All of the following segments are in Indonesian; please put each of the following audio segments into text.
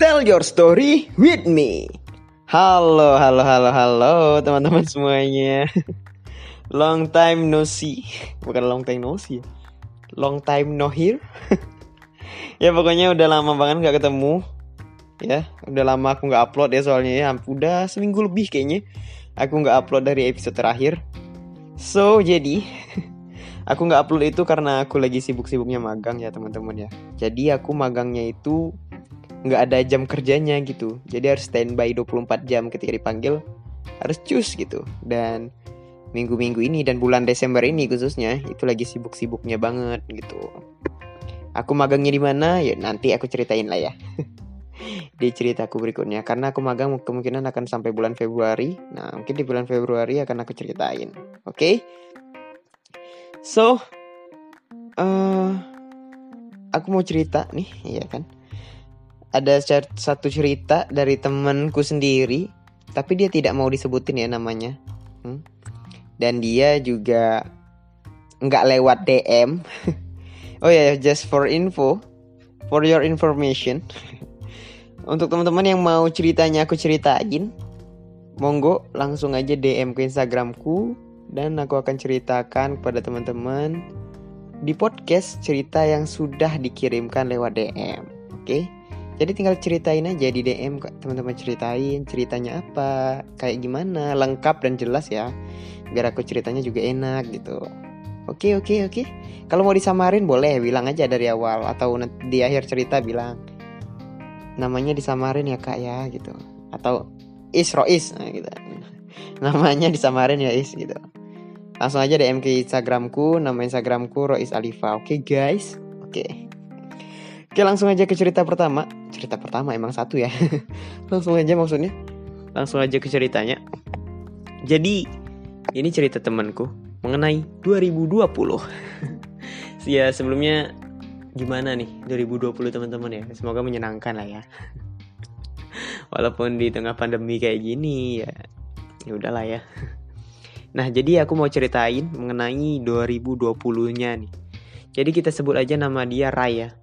Tell your story with me. Halo, halo, halo, halo teman-teman semuanya. Long time no see. Bukan long time no see. ya. Long time no hear. ya pokoknya udah lama banget gak ketemu. Ya, udah lama aku nggak upload ya soalnya ya. Udah seminggu lebih kayaknya. Aku nggak upload dari episode terakhir. So, jadi aku nggak upload itu karena aku lagi sibuk-sibuknya magang ya teman-teman ya. Jadi aku magangnya itu nggak ada jam kerjanya gitu. Jadi harus standby 24 jam ketika dipanggil harus cus gitu. Dan minggu-minggu ini dan bulan Desember ini khususnya itu lagi sibuk-sibuknya banget gitu. Aku magangnya di mana? Ya nanti aku ceritain lah ya. di ceritaku berikutnya karena aku magang kemungkinan akan sampai bulan Februari. Nah, mungkin di bulan Februari akan aku ceritain. Oke? So, eh aku mau cerita nih, iya kan? Ada satu cerita dari temanku sendiri, tapi dia tidak mau disebutin ya namanya. Hmm? Dan dia juga nggak lewat DM. oh ya, just for info, for your information. Untuk teman-teman yang mau ceritanya aku ceritain, monggo langsung aja DM ke Instagramku dan aku akan ceritakan kepada teman-teman di podcast cerita yang sudah dikirimkan lewat DM. Oke? Jadi tinggal ceritain aja di DM teman-teman ceritain ceritanya apa, kayak gimana, lengkap dan jelas ya. Biar aku ceritanya juga enak gitu. Oke, oke, oke. Kalau mau disamarin boleh bilang aja dari awal atau di akhir cerita bilang namanya disamarin ya kak ya gitu atau Is Rois nah, gitu. namanya disamarin ya Is gitu langsung aja DM ke Instagramku nama Instagramku Rois Alifa oke guys oke oke langsung aja ke cerita pertama. Cerita pertama emang satu ya. Langsung aja maksudnya. Langsung aja ke ceritanya. Jadi ini cerita temanku mengenai 2020 ya sebelumnya gimana nih 2020 teman-teman ya? Semoga menyenangkan lah ya. Walaupun di tengah pandemi kayak gini ya ya udahlah ya. Nah jadi aku mau ceritain mengenai 2020-nya nih. Jadi kita sebut aja nama dia Raya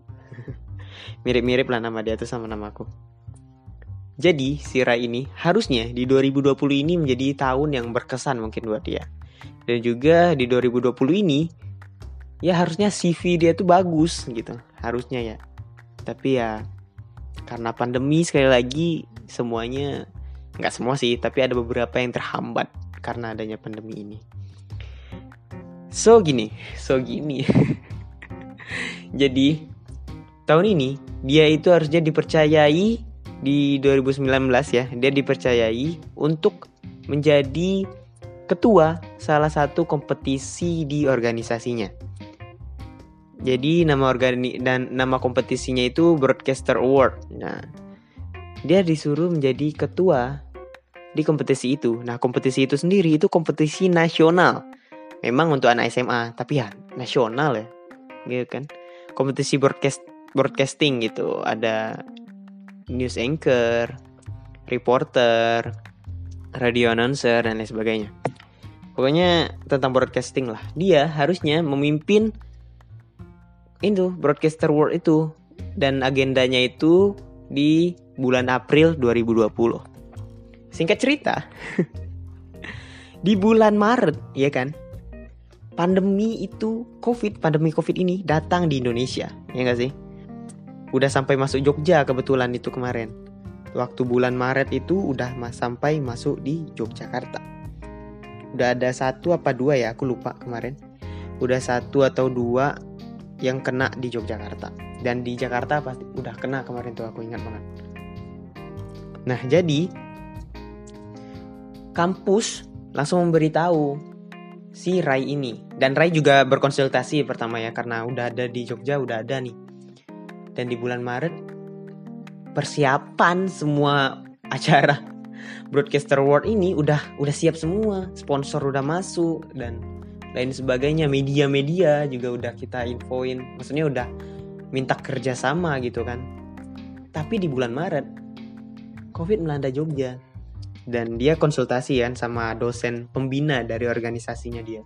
mirip-mirip lah nama dia tuh sama namaku jadi si Rai ini harusnya di 2020 ini menjadi tahun yang berkesan mungkin buat dia. Dan juga di 2020 ini ya harusnya CV dia tuh bagus gitu. Harusnya ya. Tapi ya karena pandemi sekali lagi semuanya nggak semua sih tapi ada beberapa yang terhambat karena adanya pandemi ini. So gini so gini. Jadi tahun ini dia itu harusnya dipercayai di 2019 ya dia dipercayai untuk menjadi ketua salah satu kompetisi di organisasinya jadi nama organi dan nama kompetisinya itu Broadcaster Award. Nah, dia disuruh menjadi ketua di kompetisi itu. Nah, kompetisi itu sendiri itu kompetisi nasional. Memang untuk anak SMA, tapi ya nasional ya. Gitu kan. Kompetisi broadcast broadcasting gitu. Ada news anchor, reporter, radio announcer dan lain sebagainya. Pokoknya tentang broadcasting lah. Dia harusnya memimpin itu broadcaster world itu dan agendanya itu di bulan April 2020. Singkat cerita, di bulan Maret ya kan, pandemi itu COVID, pandemi COVID ini datang di Indonesia, ya nggak sih? Udah sampai masuk Jogja kebetulan itu kemarin. Waktu bulan Maret itu udah mas sampai masuk di Yogyakarta. Udah ada satu apa dua ya, aku lupa kemarin. Udah satu atau dua yang kena di Yogyakarta dan di Jakarta pasti udah kena kemarin tuh aku ingat banget. Nah jadi kampus langsung memberitahu si Rai ini dan Rai juga berkonsultasi pertama ya karena udah ada di Jogja udah ada nih dan di bulan Maret persiapan semua acara Broadcaster Award ini udah udah siap semua. Sponsor udah masuk dan lain sebagainya. Media-media juga udah kita infoin. Maksudnya udah minta kerjasama gitu kan. Tapi di bulan Maret COVID melanda Jogja. Dan dia konsultasi kan sama dosen pembina dari organisasinya dia.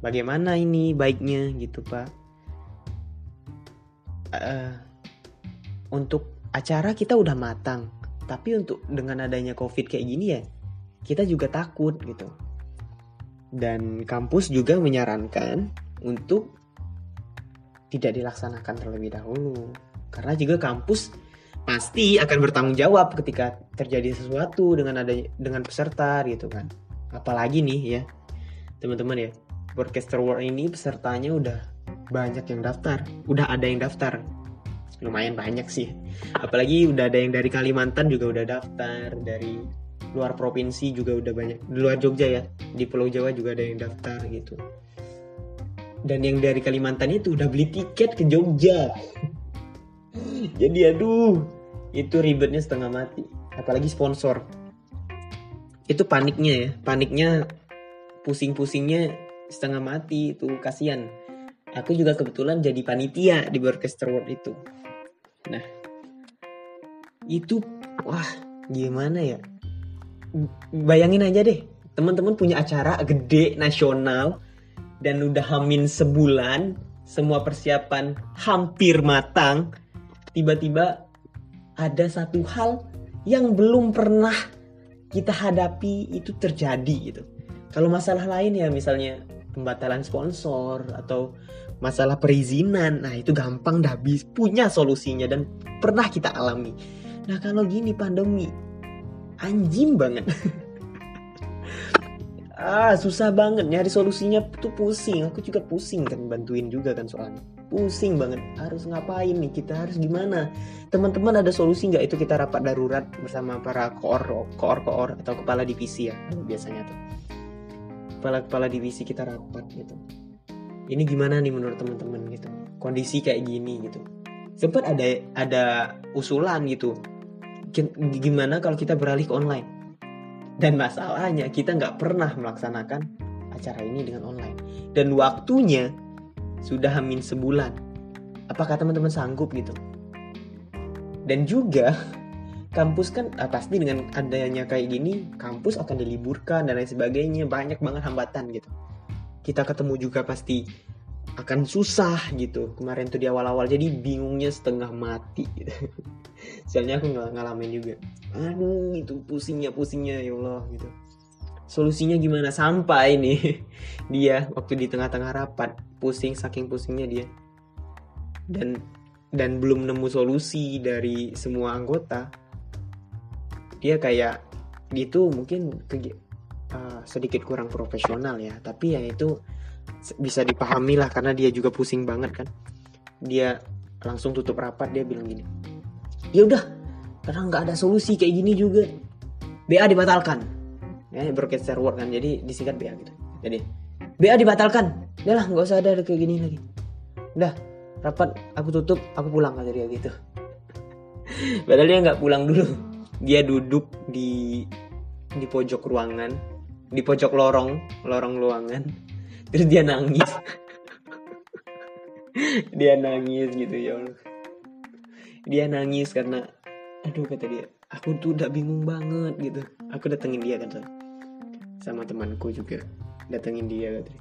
Bagaimana ini baiknya gitu pak Eh, untuk acara kita udah matang tapi untuk dengan adanya covid kayak gini ya kita juga takut gitu. Dan kampus juga menyarankan untuk tidak dilaksanakan terlebih dahulu karena juga kampus pasti akan bertanggung jawab ketika terjadi sesuatu dengan ada dengan peserta gitu kan. Apalagi nih ya teman-teman ya broadcaster world ini pesertanya udah banyak yang daftar. Udah ada yang daftar. Lumayan banyak sih. Apalagi udah ada yang dari Kalimantan juga udah daftar. Dari luar provinsi juga udah banyak. Di luar Jogja ya. Di Pulau Jawa juga ada yang daftar gitu. Dan yang dari Kalimantan itu udah beli tiket ke Jogja. Jadi aduh. Itu ribetnya setengah mati. Apalagi sponsor. Itu paniknya ya. Paniknya pusing-pusingnya setengah mati itu. Kasihan aku juga kebetulan jadi panitia di Broadcaster World itu Nah, itu wah gimana ya? Bayangin aja deh, teman-teman punya acara gede nasional dan udah hamin sebulan, semua persiapan hampir matang, tiba-tiba ada satu hal yang belum pernah kita hadapi itu terjadi gitu. Kalau masalah lain ya misalnya pembatalan sponsor atau masalah perizinan. Nah itu gampang dah bis punya solusinya dan pernah kita alami. Nah kalau gini pandemi anjing banget. Ah susah banget nyari solusinya tuh pusing. Aku juga pusing kan bantuin juga kan soalnya. Pusing banget. Harus ngapain nih? Kita harus gimana? Teman-teman ada solusi nggak? Itu kita rapat darurat bersama para koor koor koor atau kepala divisi ya biasanya tuh. Kepala kepala divisi kita rapat gitu ini gimana nih menurut teman-teman gitu. Kondisi kayak gini gitu. Sempat ada ada usulan gitu. Gimana kalau kita beralih ke online? Dan masalahnya kita nggak pernah melaksanakan acara ini dengan online. Dan waktunya sudah hamin sebulan. Apakah teman-teman sanggup gitu? Dan juga kampus kan ah, pasti dengan adanya kayak gini kampus akan diliburkan dan lain sebagainya. Banyak banget hambatan gitu kita ketemu juga pasti akan susah gitu. Kemarin tuh di awal-awal jadi bingungnya setengah mati. Soalnya aku nggak ngalamin juga. Aduh itu pusingnya pusingnya ya Allah gitu. Solusinya gimana? Sampai nih dia waktu di tengah-tengah rapat pusing saking pusingnya dia. Dan dan belum nemu solusi dari semua anggota. Dia kayak gitu mungkin ke, sedikit kurang profesional ya. Tapi ya itu bisa dipahami lah karena dia juga pusing banget kan. Dia langsung tutup rapat dia bilang gini ya udah karena nggak ada solusi kayak gini juga. BA dibatalkan. Ya broadcast server kan jadi disingkat BA gitu. Jadi BA dibatalkan. Udah lah nggak usah ada kayak gini lagi. Udah rapat aku tutup aku pulang kata dia gitu. Padahal dia nggak pulang dulu. Dia duduk di di pojok ruangan di pojok lorong lorong ruangan terus dia nangis. Dia nangis gitu ya Allah. Dia nangis karena aduh kata dia aku tuh udah bingung banget gitu. Aku datengin dia kan sama temanku juga datengin dia kata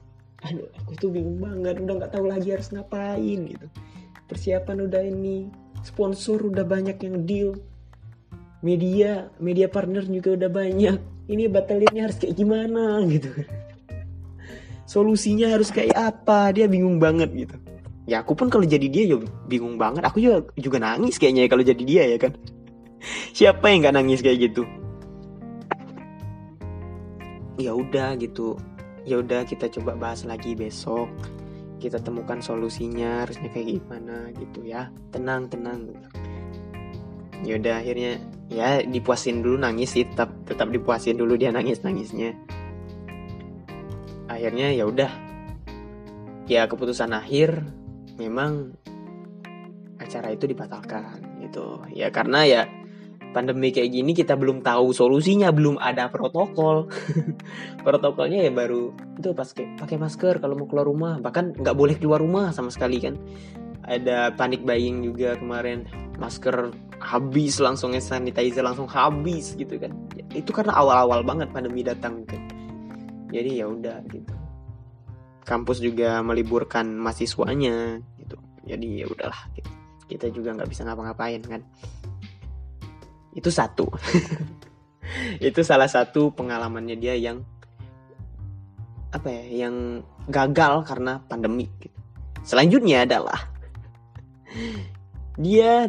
aduh aku tuh bingung banget udah nggak tahu lagi harus ngapain gitu. Persiapan udah ini sponsor udah banyak yang deal media media partner juga udah banyak ini batalinnya harus kayak gimana gitu. Solusinya harus kayak apa? Dia bingung banget gitu. Ya aku pun kalau jadi dia ya bingung banget. Aku juga juga nangis kayaknya ya kalau jadi dia ya kan. Siapa yang nggak nangis kayak gitu? Ya udah gitu. Ya udah kita coba bahas lagi besok. Kita temukan solusinya harusnya kayak gimana gitu ya. Tenang tenang ya udah akhirnya ya dipuasin dulu nangis sih tetap tetap dipuasin dulu dia nangis nangisnya akhirnya ya udah. Ya keputusan akhir memang acara itu dibatalkan gitu. Ya karena ya pandemi kayak gini kita belum tahu solusinya belum ada protokol. Protokolnya ya baru itu pas pakai masker kalau mau keluar rumah. Bahkan nggak boleh keluar rumah sama sekali kan. Ada panik buying juga kemarin. Masker habis langsung sanitizer langsung habis gitu kan. Itu karena awal-awal banget pandemi datang kan jadi ya udah gitu. Kampus juga meliburkan mahasiswanya gitu. Jadi ya udahlah gitu. kita juga nggak bisa ngapa-ngapain kan. Itu satu. Itu salah satu pengalamannya dia yang apa ya yang gagal karena pandemi gitu. selanjutnya adalah dia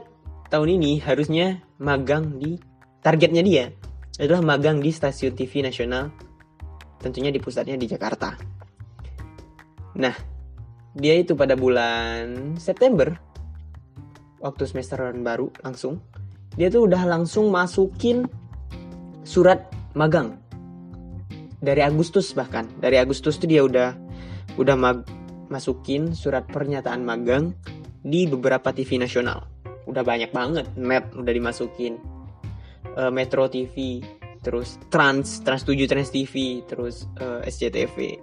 tahun ini harusnya magang di targetnya dia adalah magang di stasiun TV nasional tentunya di pusatnya di Jakarta. Nah dia itu pada bulan September waktu semesteran baru langsung dia tuh udah langsung masukin surat magang. Dari Agustus bahkan dari Agustus tuh dia udah udah mag masukin surat pernyataan magang di beberapa TV nasional udah banyak banget net udah dimasukin. Uh, Metro TV terus Trans Trans 7 Trans TV terus uh, SCTV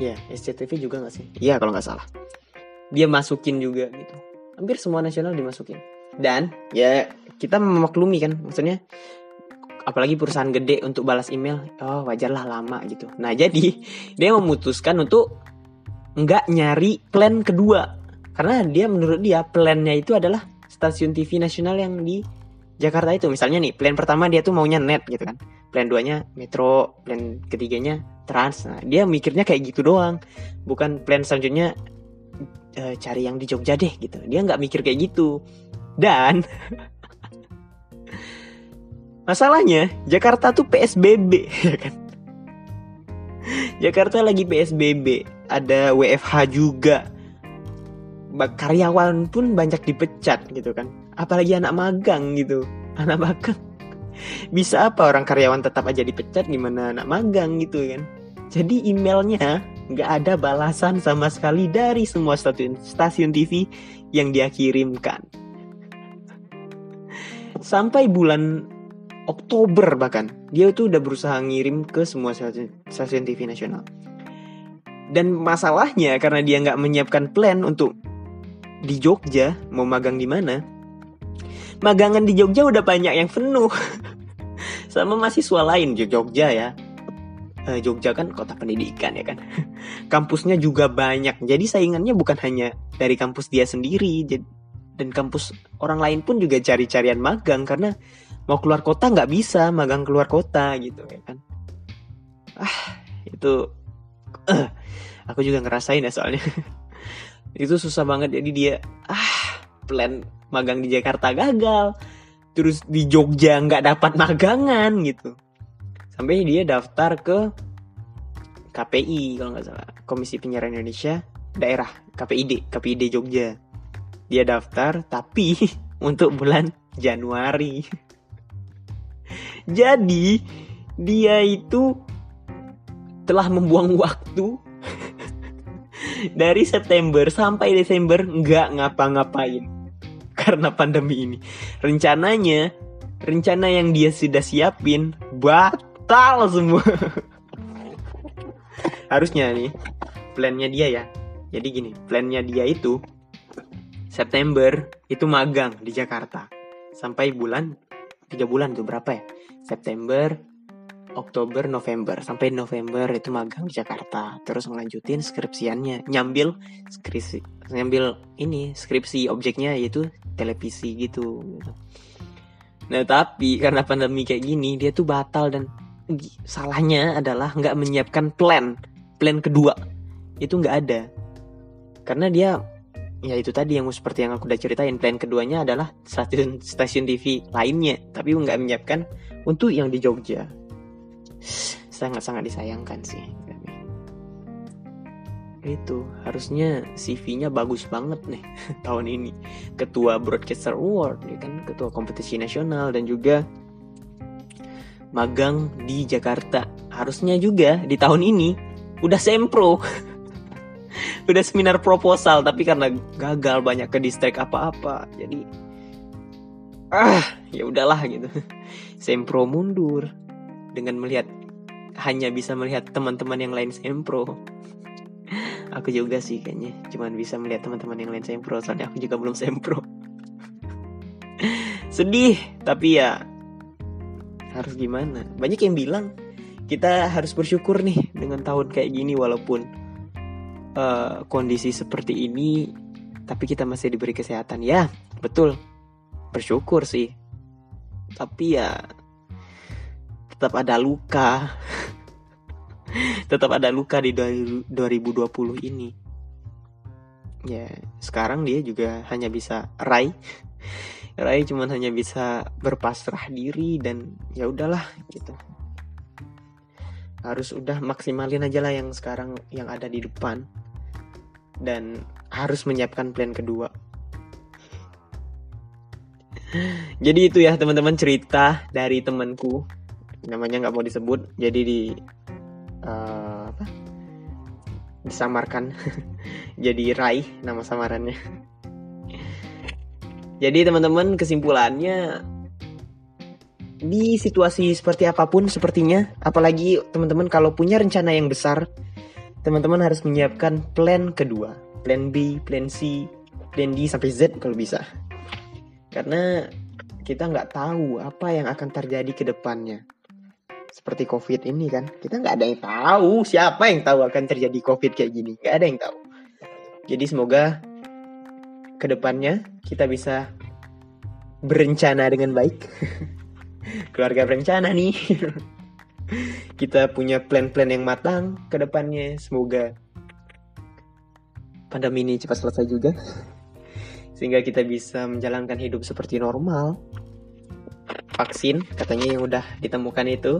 ya yeah, SCTV juga gak sih? Iya kalau nggak salah. Dia masukin juga gitu. Hampir semua nasional dimasukin. Dan ya kita memaklumi kan maksudnya apalagi perusahaan gede untuk balas email oh wajarlah lama gitu. Nah jadi dia memutuskan untuk nggak nyari plan kedua karena dia menurut dia plannya itu adalah stasiun TV nasional yang di Jakarta itu. Misalnya nih plan pertama dia tuh maunya net gitu kan. Plan duanya metro plan ketiganya trans. Nah dia mikirnya kayak gitu doang. Bukan plan selanjutnya e, cari yang di Jogja deh gitu. Dia nggak mikir kayak gitu. Dan masalahnya Jakarta tuh PSBB ya kan. Jakarta lagi PSBB, ada WFH juga. Karyawan pun banyak dipecat gitu kan. Apalagi anak magang gitu. Anak magang. Bisa apa orang karyawan tetap aja dipecat gimana anak magang gitu kan. Jadi emailnya nggak ada balasan sama sekali dari semua stasiun, stasiun TV yang dia kirimkan sampai bulan Oktober bahkan dia itu udah berusaha ngirim ke semua stasiun TV nasional dan masalahnya karena dia nggak menyiapkan plan untuk di Jogja mau magang di mana? Magangan di Jogja udah banyak yang penuh. Sama mahasiswa lain di Jogja ya. Eh, Jogja kan kota pendidikan ya kan. Kampusnya juga banyak. Jadi saingannya bukan hanya dari kampus dia sendiri dan kampus orang lain pun juga cari-carian magang karena mau keluar kota nggak bisa magang keluar kota gitu ya kan. Ah itu uh, aku juga ngerasain ya soalnya itu susah banget jadi dia ah plan magang di Jakarta gagal. Terus di Jogja nggak dapat magangan gitu. Sampai dia daftar ke KPI kalau nggak salah. Komisi Penyiaran Indonesia daerah KPID KPID Jogja. Dia daftar tapi untuk bulan Januari. Jadi dia itu telah membuang waktu dari September sampai Desember nggak ngapa-ngapain karena pandemi ini. Rencananya rencana yang dia sudah siapin batal semua. Harusnya nih plannya dia ya. Jadi gini, plannya dia itu September itu magang di Jakarta sampai bulan tiga bulan tuh berapa ya September Oktober November. Sampai November itu magang di Jakarta. Terus ngelanjutin skripsiannya. Nyambil skripsi nyambil ini skripsi objeknya yaitu televisi gitu. Nah tapi karena pandemi kayak gini dia tuh batal dan salahnya adalah nggak menyiapkan plan. Plan kedua itu nggak ada. Karena dia ya itu tadi yang seperti yang aku udah ceritain plan keduanya adalah stasiun stasiun TV lainnya. Tapi nggak menyiapkan untuk yang di Jogja sangat-sangat disayangkan sih itu harusnya CV-nya bagus banget nih tahun ini. Ketua broadcaster award ya kan? Ketua kompetisi nasional dan juga magang di Jakarta. Harusnya juga di tahun ini udah sempro udah seminar proposal tapi karena gagal banyak ke distrik apa-apa jadi ah ya udahlah gitu. Sempro mundur dengan melihat hanya bisa melihat teman-teman yang lain sempro aku juga sih kayaknya cuman bisa melihat teman-teman yang lain sempro soalnya aku juga belum sempro sedih tapi ya harus gimana? Banyak yang bilang kita harus bersyukur nih dengan tahun kayak gini walaupun uh, kondisi seperti ini tapi kita masih diberi kesehatan. Ya betul bersyukur sih. Tapi ya tetap ada luka. Tetap ada luka di 2020 ini. Ya sekarang dia juga hanya bisa Rai Rai cuman hanya bisa berpasrah diri dan ya udahlah gitu. Harus udah maksimalin aja lah yang sekarang yang ada di depan. Dan harus menyiapkan plan kedua. Jadi itu ya teman-teman cerita dari temanku namanya nggak mau disebut jadi di uh, apa? Disamarkan. Jadi Rai nama samarannya. Jadi teman-teman kesimpulannya di situasi seperti apa pun sepertinya apalagi teman-teman kalau punya rencana yang besar teman-teman harus menyiapkan plan kedua. Plan B plan C plan D sampai Z kalau bisa. Karena kita nggak tahu apa yang akan terjadi ke depannya. Seperti COVID ini kan, kita nggak ada yang tahu siapa yang tahu akan terjadi COVID kayak gini, nggak ada yang tahu. Jadi semoga ke depannya kita bisa berencana dengan baik. Keluarga berencana nih. kita punya plan-plan yang matang ke depannya. Semoga pandemi ini cepat selesai juga sehingga kita bisa menjalankan hidup seperti normal. Vaksin katanya yang udah ditemukan itu,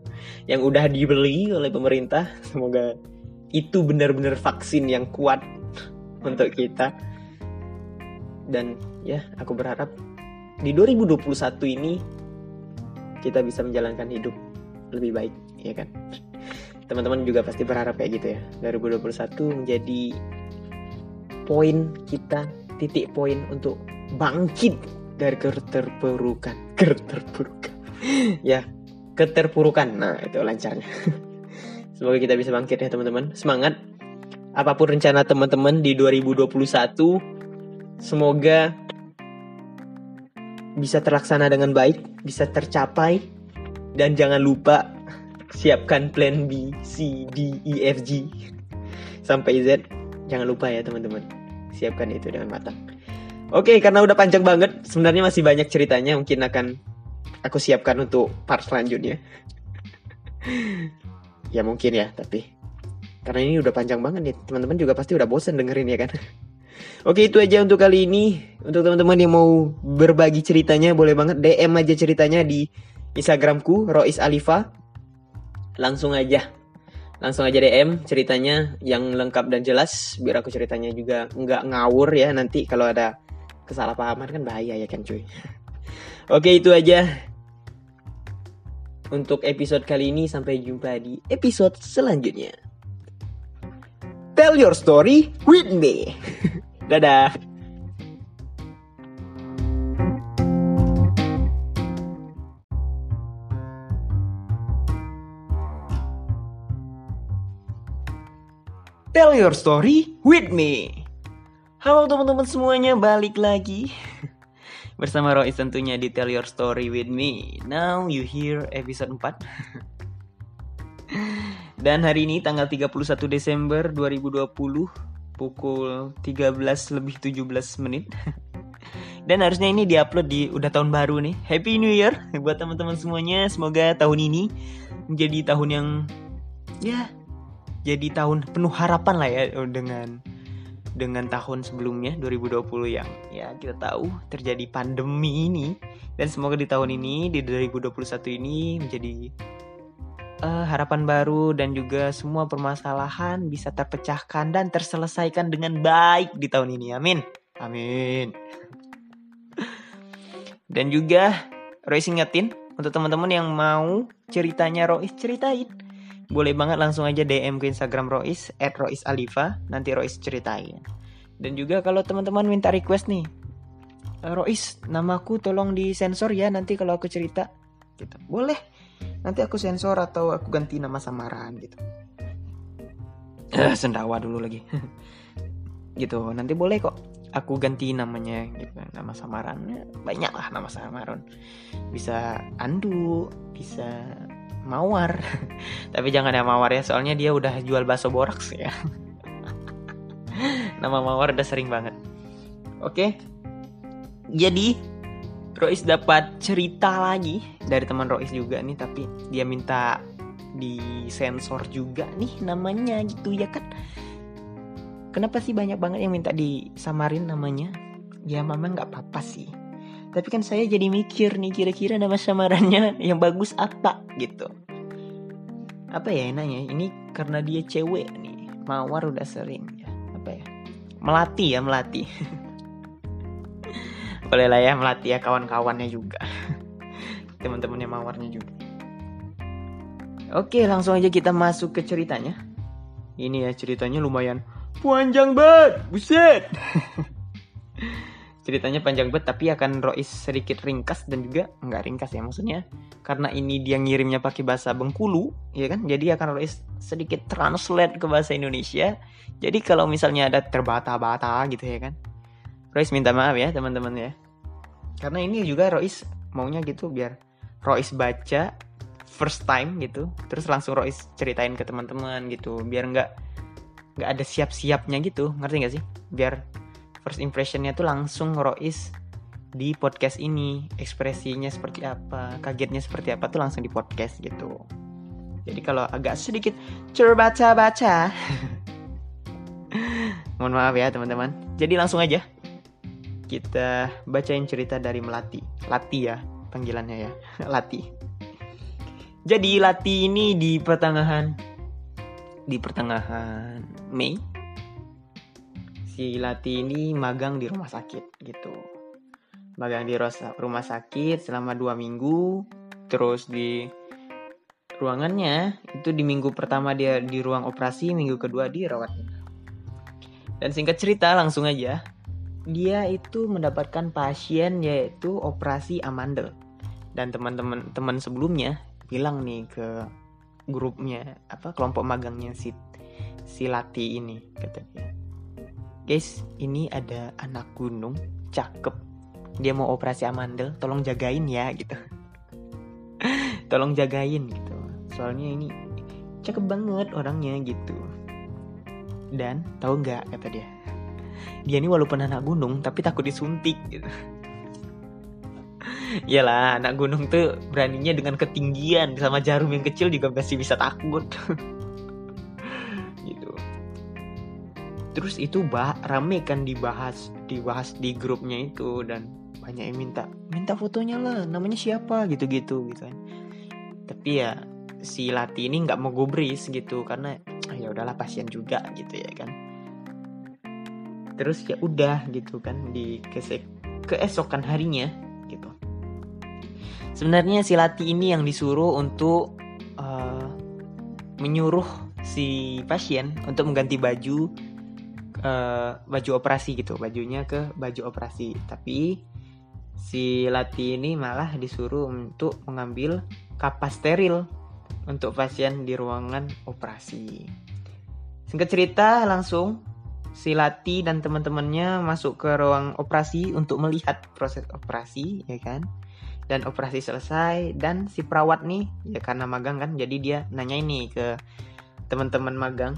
yang udah dibeli oleh pemerintah, semoga itu benar-benar vaksin yang kuat untuk kita. Dan ya, aku berharap di 2021 ini kita bisa menjalankan hidup lebih baik, ya kan? Teman-teman juga pasti berharap kayak gitu ya. 2021 menjadi poin kita titik poin untuk bangkit dari keterpurukan keterpurukan. Ya keterpurukan. Nah itu lancarnya. Semoga kita bisa bangkit ya teman-teman. Semangat. Apa pun rencana teman-teman di 2021 semoga bisa terlaksana dengan baik bisa tercapai dan jangan lupa siapkan plan B, C, D, E, F, G. Sampai Z. Jangan lupa ya teman-teman. Siapkan itu dengan matang. Oke, karena udah panjang banget, sebenarnya masih banyak ceritanya mungkin akan aku siapkan untuk part selanjutnya. ya mungkin ya, tapi karena ini udah panjang banget nih, teman-teman juga pasti udah bosen dengerin ya kan. Oke itu aja untuk kali ini Untuk teman-teman yang mau berbagi ceritanya Boleh banget DM aja ceritanya di Instagramku Rois Alifa Langsung aja langsung aja DM ceritanya yang lengkap dan jelas biar aku ceritanya juga nggak ngawur ya nanti kalau ada kesalahpahaman kan bahaya ya kan cuy. Oke itu aja untuk episode kali ini sampai jumpa di episode selanjutnya. Tell your story with me. Dadah. Tell your story with me. Halo teman-teman semuanya, balik lagi bersama Rois tentunya di Tell Your Story with me. Now you hear episode 4. Dan hari ini tanggal 31 Desember 2020 pukul 13 lebih 17 menit. Dan harusnya ini diupload di udah tahun baru nih. Happy New Year buat teman-teman semuanya. Semoga tahun ini menjadi tahun yang ya jadi tahun penuh harapan lah ya dengan dengan tahun sebelumnya 2020 yang ya kita tahu terjadi pandemi ini dan semoga di tahun ini di 2021 ini menjadi uh, harapan baru dan juga semua permasalahan bisa terpecahkan dan terselesaikan dengan baik di tahun ini. Amin. Amin. Dan juga Royce ingetin untuk teman-teman yang mau ceritanya Royce ceritain boleh banget langsung aja DM ke Instagram Rois at Rois Alifa. Nanti Rois ceritain. Dan juga kalau teman-teman minta request nih eh, Rois namaku tolong disensor ya nanti kalau aku cerita gitu. Boleh. Nanti aku sensor atau aku ganti nama samaran gitu. Eh, sendawa dulu lagi. Gitu nanti boleh kok aku ganti namanya gitu. Nama samaran banyak lah nama samaran. Bisa Andu bisa mawar. Tapi jangan ya mawar ya soalnya dia udah jual bakso boraks ya. Nama mawar udah sering banget. Oke. Jadi Rois dapat cerita lagi dari teman Rois juga nih tapi dia minta disensor juga nih namanya gitu ya kan. Kenapa sih banyak banget yang minta disamarin namanya? Ya mama nggak apa-apa sih tapi kan saya jadi mikir nih kira-kira nama samarannya yang bagus apa gitu. Apa ya enaknya? Ini karena dia cewek nih. Mawar udah sering ya. Apa ya? Melati ya melati. Boleh lah ya melatih ya kawan-kawannya juga. Teman-temannya mawarnya juga. Oke langsung aja kita masuk ke ceritanya. Ini ya ceritanya lumayan panjang banget. Buset ceritanya panjang banget tapi akan Rois sedikit ringkas dan juga nggak ringkas ya maksudnya karena ini dia ngirimnya pakai bahasa Bengkulu ya kan? Jadi akan Rois sedikit translate ke bahasa Indonesia. Jadi kalau misalnya ada terbata-bata gitu ya kan? Rois minta maaf ya teman-teman ya. Karena ini juga Rois maunya gitu biar Rois baca first time gitu, terus langsung Rois ceritain ke teman-teman gitu, biar nggak nggak ada siap-siapnya gitu, ngerti nggak sih? Biar first impressionnya tuh langsung Rois di podcast ini ekspresinya seperti apa, kagetnya seperti apa tuh langsung di podcast gitu. Jadi kalau agak sedikit terbaca-baca, mohon maaf ya teman-teman. Jadi langsung aja kita bacain cerita dari Melati. Lati ya panggilannya ya. Lati. Jadi Lati ini di pertengahan di pertengahan Mei si Lati ini magang di rumah sakit gitu. Magang di rumah sakit selama dua minggu, terus di ruangannya itu di minggu pertama dia di ruang operasi, minggu kedua di rawat. Dan singkat cerita langsung aja, dia itu mendapatkan pasien yaitu operasi amandel dan teman-teman teman sebelumnya bilang nih ke grupnya apa kelompok magangnya si si Lati ini katanya guys ini ada anak gunung cakep. Dia mau operasi amandel tolong jagain ya gitu. Tolong jagain gitu. Soalnya ini cakep banget orangnya gitu. Dan tahu nggak kata dia? Dia ini walaupun anak gunung tapi takut disuntik gitu. Iyalah anak gunung tuh beraninya dengan ketinggian sama jarum yang kecil juga masih bisa takut terus itu bah rame kan dibahas dibahas di grupnya itu dan banyak yang minta minta fotonya lah namanya siapa? gitu gitu kan. Tapi ya si Lati ini nggak mau gubris gitu karena ya udahlah pasien juga gitu ya kan. Terus ya udah gitu kan di kesek keesokan harinya gitu. Sebenarnya si Lati ini yang disuruh untuk uh, menyuruh si pasien untuk mengganti baju uh, baju operasi gitu. Bajunya ke baju operasi. Tapi si Lati ini malah disuruh untuk mengambil kapas steril untuk pasien di ruangan operasi. Singkat cerita langsung si Lati dan teman-temannya masuk ke ruang operasi untuk melihat proses operasi ya kan? Dan operasi selesai dan si perawat nih ya karena magang kan jadi dia nanya ini ke teman-teman magang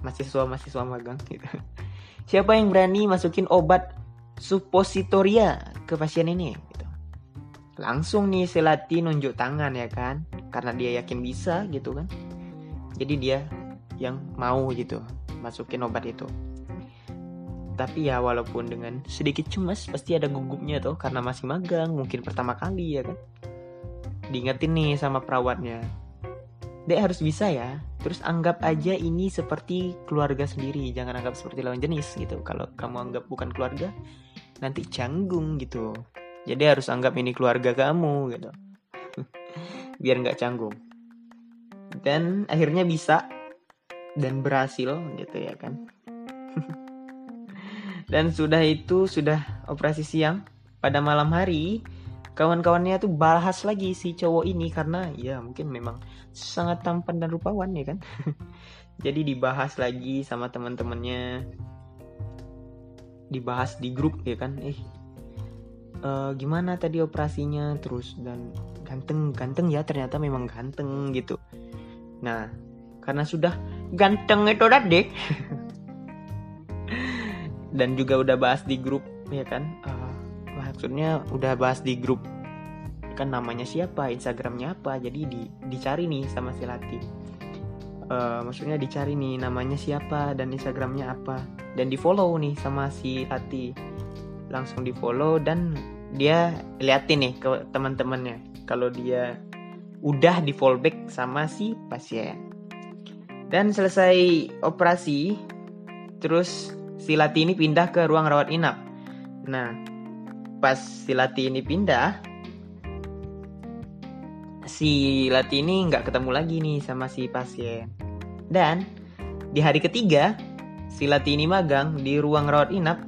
mahasiswa mahasiswa magang gitu. Siapa yang berani masukin obat suppositoria ke pasien ini gitu. langsung nih si Lati nunjuk tangan ya kan? Karena dia yakin bisa gitu kan? Jadi dia yang mau gitu masukin obat itu. Tapi ya walaupun dengan sedikit cemas pasti ada gugupnya tuh karena masih magang mungkin pertama kali ya kan? Diingetin nih sama perawatnya Dek harus bisa ya. Terus anggap aja ini seperti keluarga sendiri. Jangan anggap seperti lawan jenis gitu. Kalau kamu anggap bukan keluarga nanti canggung gitu. Jadi harus anggap ini keluarga kamu gitu. Biar nggak canggung. Dan akhirnya bisa dan berhasil gitu ya kan. Dan sudah itu sudah operasi siang. Pada malam hari kawan-kawannya tuh bahas lagi si cowok ini karena ya mungkin memang sangat tampan dan rupawan ya kan. Jadi dibahas lagi sama teman-temannya. Dibahas di grup ya kan? Eh uh, gimana tadi operasinya? Terus dan ganteng ganteng ya ternyata memang ganteng gitu. Nah karena sudah ganteng itu deh dan juga udah bahas di grup ya kan? Uh, maksudnya udah bahas di grup kan namanya siapa instagramnya apa jadi di, dicari nih sama si Lati uh, maksudnya dicari nih namanya siapa dan instagramnya apa. Dan di follow nih sama si Lati langsung di follow dan dia liatin nih ke teman-temannya kalau dia udah di fallback sama si pasien. Dan selesai operasi terus si Lati ini pindah ke ruang rawat inap. Nah pas si Lati ini pindah si Lati ini nggak ketemu lagi nih sama si pasien. Dan di hari ketiga, si Lati ini magang di ruang rawat inap.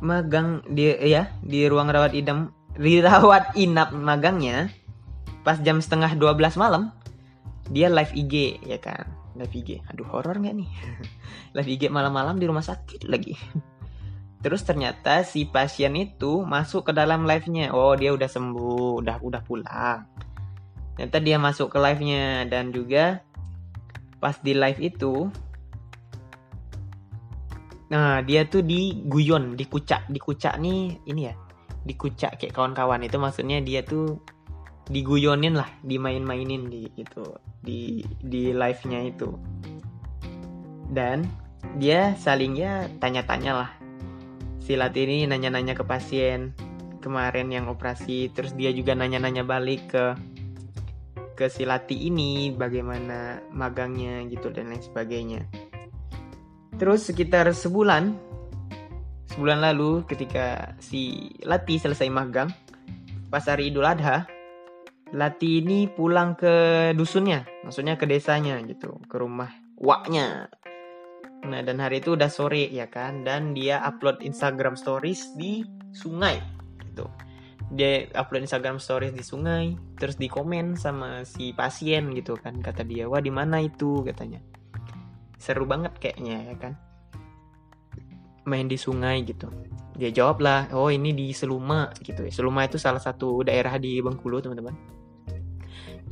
Magang di ya di ruang rawat inap di rawat inap magangnya pas jam setengah 12 malam dia live IG ya kan live IG aduh horor nggak nih live IG malam-malam di rumah sakit lagi Terus ternyata si pasien itu masuk ke dalam live-nya. Oh, dia udah sembuh, udah udah pulang. Ternyata dia masuk ke live-nya dan juga pas di live itu Nah, dia tuh diguyon, dikucak, dikucak nih ini ya. Dikucak kayak kawan-kawan itu maksudnya dia tuh diguyonin lah, dimain-mainin di itu di di live-nya itu. Dan dia saling ya tanya-tanya lah si Lati ini nanya-nanya ke pasien kemarin yang operasi terus dia juga nanya-nanya balik ke ke si Lati ini bagaimana magangnya gitu dan lain sebagainya. Terus sekitar sebulan sebulan lalu ketika si Lati selesai magang pas hari Idul Adha Lati ini pulang ke dusunnya maksudnya ke desanya gitu ke rumah waknya Nah, dan hari itu udah sore ya kan dan dia upload Instagram stories di sungai gitu. Dia upload Instagram stories di sungai, terus di komen sama si pasien gitu kan. Kata dia, "Wah, di mana itu?" katanya. Seru banget kayaknya ya kan. Main di sungai gitu. Dia jawab lah, "Oh, ini di Seluma gitu ya. Seluma itu salah satu daerah di Bengkulu, teman-teman."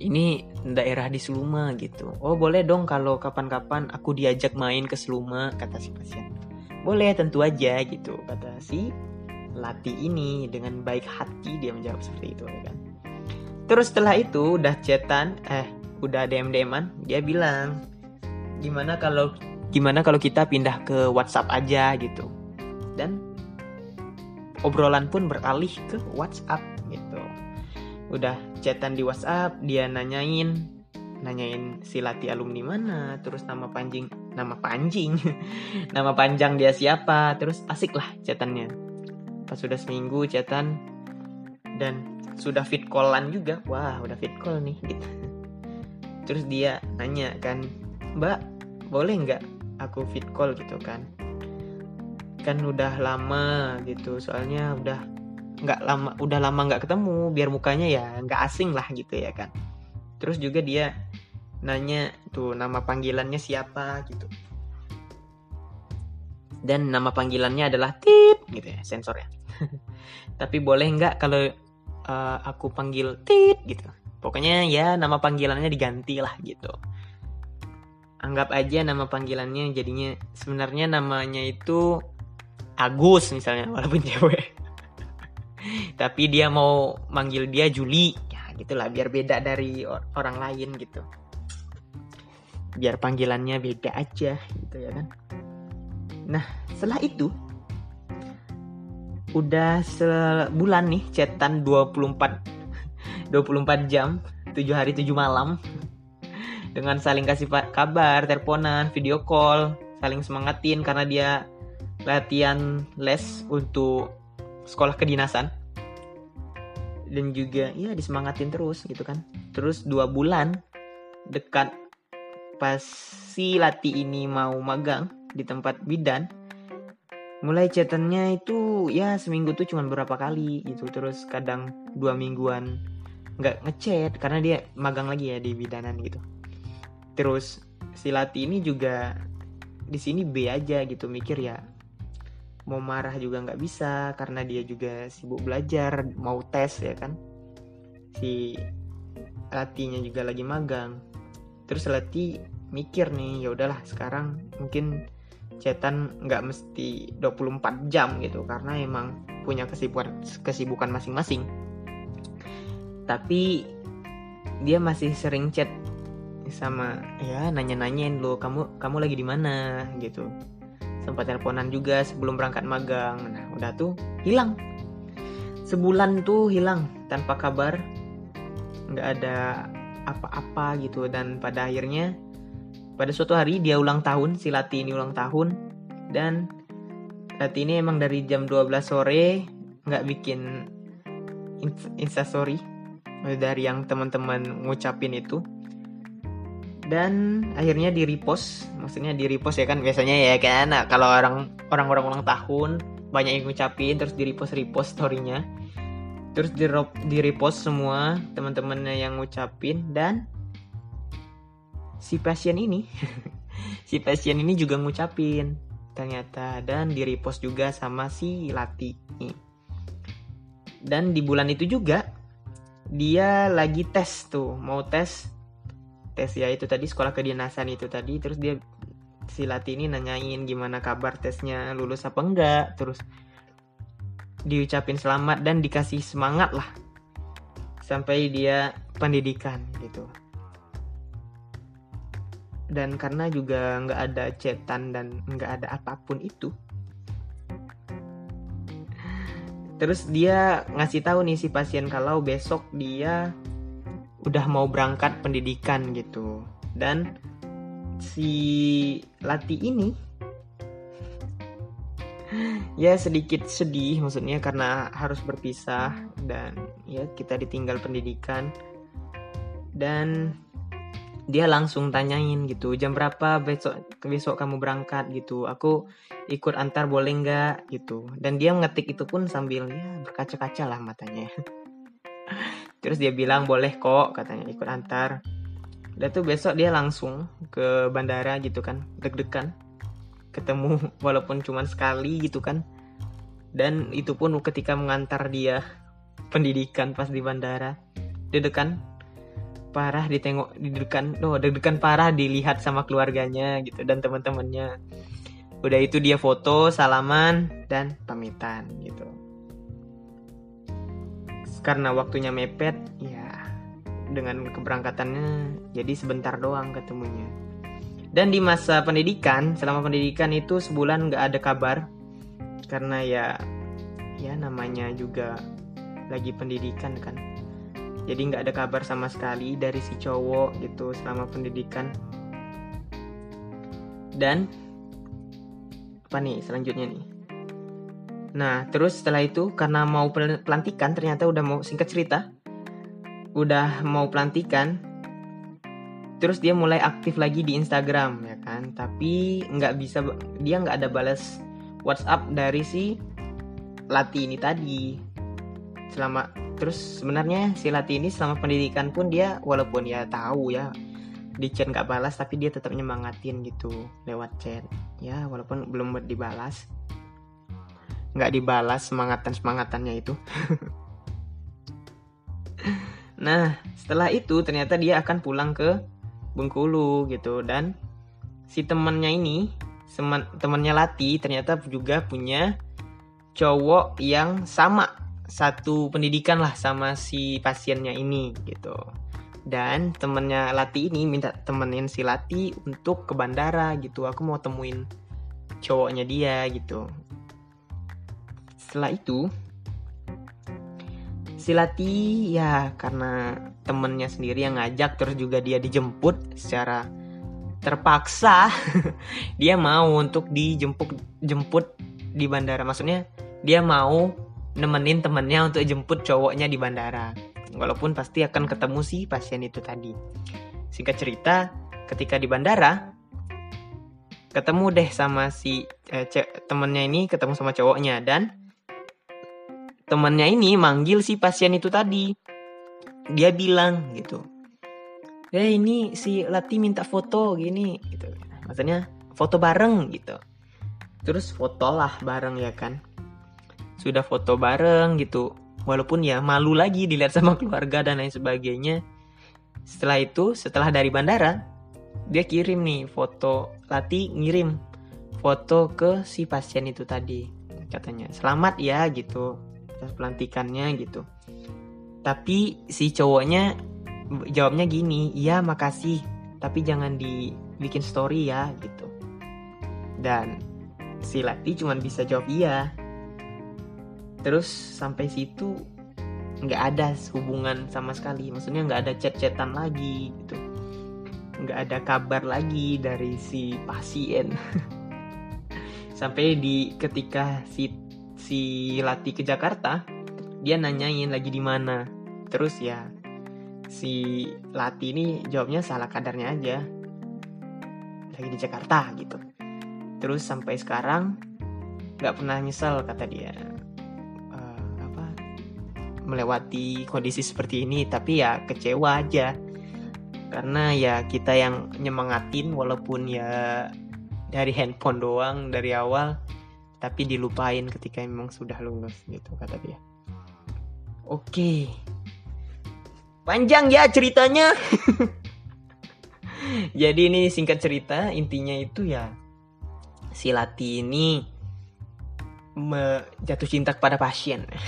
Ini daerah di Seluma gitu. Oh boleh dong kalau kapan-kapan aku diajak main ke Seluma kata si pasien. Boleh tentu aja gitu kata si Lati ini dengan baik hati dia menjawab seperti itu ya kan. Terus setelah itu udah chatan eh udah DM DMan dia bilang gimana kalau gimana kalau kita pindah ke WhatsApp aja gitu. Dan obrolan pun beralih ke WhatsApp udah chatan di WhatsApp dia nanyain nanyain si Lati alumni mana terus nama panjang nama panjang nama panjang dia siapa terus asik lah chatannya. Pas sudah seminggu chatan dan sudah fit callan juga. Wah udah fit call nih. Gitu terus dia nanya kan mbak boleh nggak aku fit call gitu kan? Kan udah lama gitu soalnya udah nggak lama udah lama nggak ketemu biar mukanya ya nggak asing lah gitu ya kan. Terus juga dia nanya tuh nama panggilannya siapa gitu. Dan nama panggilannya adalah tip gitu ya sensor ya tapi boleh nggak kalau uh, aku panggil tip gitu? Pokoknya ya nama panggilannya diganti lah gitu. Anggap aja nama panggilannya jadinya sebenarnya namanya itu Agus misalnya walaupun cewek tapi dia mau manggil dia Juli. Ya gitulah biar beda dari orang lain gitu. Biar panggilannya beda aja gitu ya kan. Nah setelah itu udah sebulan nih chatan 24 24 jam 7 hari 7 malam dengan saling kasih kabar, teleponan, video call, saling semangatin karena dia latihan les untuk sekolah kedinasan. Dan juga ya disemangatin terus gitu kan. Terus dua bulan dekat pas si Lati ini mau magang di tempat bidan mulai chatannya itu ya seminggu tuh cuma beberapa kali gitu. Terus kadang dua mingguan nggak ngechat karena dia magang lagi ya di bidanan gitu. Terus si Lati ini juga di sini B aja gitu mikir ya mau marah juga nggak bisa karena dia juga sibuk belajar mau tes ya kan? Si Latinya juga lagi magang. Terus Lati mikir nih ya udahlah sekarang mungkin cetan nggak mesti 24 jam gitu karena emang punya kesibukan kesibukan masing-masing. Tapi dia masih sering chat sama ya nanya-nanyain lo kamu kamu lagi di mana? gitu sempat teleponan juga sebelum berangkat magang. Nah udah tuh hilang. Sebulan tuh hilang. Tanpa kabar nggak ada apa-apa gitu. Dan pada akhirnya pada suatu hari dia ulang tahun si Lati ini ulang tahun. Dan Lati ini emang dari jam 12 sore nggak bikin instastory dari yang teman-teman ngucapin itu dan akhirnya di repost maksudnya di repost ya kan biasanya ya kan. Nah, kalau orang orang orang ulang tahun banyak yang ngucapin terus di repost repost storynya. Terus di, di repost semua teman-temannya yang ngucapin dan si pasien ini si pasien ini juga ngucapin ternyata. Dan di repost juga sama si Lati. Dan di bulan itu juga dia lagi tes tuh mau tes tes ya itu tadi sekolah kedinasan itu tadi. Terus dia si Latini nanyain gimana kabar tesnya lulus apa enggak. Terus diucapin selamat dan dikasih semangat lah. Sampai dia pendidikan gitu. Dan karena juga nggak ada cetan dan nggak ada apa pun itu. Terus dia ngasih tahu nih si pasien kalau besok dia udah mau berangkat pendidikan gitu. Dan si Lati ini ya sedikit sedih maksudnya karena harus berpisah dan ya kita ditinggal pendidikan. Dan dia langsung tanyain gitu jam berapa besok besok kamu berangkat? gitu. Aku ikut antar boleh nggak? gitu. Dan dia ngetik itu pun sambil ya berkaca-kaca lah matanya terus dia bilang boleh kok katanya ikut antar. Dan tuh besok dia langsung ke bandara gitu kan deg-degan. Ketemu walaupun cuma sekali gitu kan. Dan itu pun ketika mengantar dia pendidikan pas di bandara deg-degan parah ditengok deg-degan oh deg-degan parah dilihat sama keluarganya gitu dan teman-temannya. Udah itu dia foto salaman dan pamitan gitu karena waktunya mepet ya dengan keberangkatannya jadi sebentar doang ketemunya. Dan di masa pendidikan selama pendidikan itu sebulan nggak ada kabar karena ya ya namanya juga lagi pendidikan kan. Jadi nggak ada kabar sama sekali dari si cowok gitu selama pendidikan. Dan apa nih selanjutnya nih Nah, terus setelah itu karena mau pelantikan ternyata udah mau singkat cerita, udah mau pelantikan, terus dia mulai aktif lagi di Instagram ya kan, tapi nggak bisa dia nggak ada balas WhatsApp dari si Lati ini tadi. Selama terus sebenarnya si Lati ini selama pendidikan pun dia walaupun ya tahu ya di chat nggak balas tapi dia tetap nyemangatin gitu lewat chat. Ya walaupun belum dibalas nggak dibalas semangatan semangatannya itu. Nah setelah itu ternyata dia akan pulang ke Bengkulu gitu. Dan si temannya ini temannya Lati ternyata juga punya cowok yang sama. Satu pendidikan lah sama si pasiennya ini gitu. Dan temennya Lati ini minta temenin si Lati untuk ke bandara gitu. Aku mau temuin cowoknya dia gitu setelah itu Silati ya karena temennya sendiri yang ngajak terus juga dia dijemput secara terpaksa dia mau untuk dijemput jemput di bandara. Maksudnya dia mau nemenin temennya untuk jemput cowoknya di bandara. Walaupun pasti akan ketemu si pasien itu tadi. Singkat cerita ketika di bandara ketemu deh sama si eh, temennya ini ketemu sama cowoknya. Dan temannya ini manggil si pasien itu tadi. Dia bilang gitu. Eh ini si Lati minta foto gini gitu. Maksudnya foto bareng gitu. Terus foto lah bareng ya kan. Sudah foto bareng gitu. Walaupun ya malu lagi dilihat sama keluarga dan lain sebagainya. Setelah itu, setelah dari bandara, dia kirim nih foto Lati ngirim foto ke si pasien itu tadi katanya selamat ya gitu atas pelantikannya gitu. Tapi si cowoknya jawabnya gini iya makasih tapi jangan dibikin story ya gitu. Dan si Lati cuma bisa jawab iya. Terus sampai situ nggak ada hubungan sama sekali maksudnya nggak ada chat-chatan lagi gitu. Nggak ada kabar lagi dari si pasien. Sampai di ketika si si Lati ke Jakarta dia nanyain lagi di mana. Terus ya si Lati ini jawabnya salah kadarnya aja. Lagi di Jakarta gitu. Terus sampai sekarang nggak pernah nyesel kata dia. Uh, apa melewati kondisi seperti ini tapi ya kecewa aja. Karena ya kita yang nyemangatin walaupun ya dari handphone doang dari awal tapi dilupain ketika memang sudah lulus gitu kata dia. Oke. Panjang ya ceritanya. Jadi ini singkat cerita intinya itu ya si Lati ini jatuh cinta kepada pasien.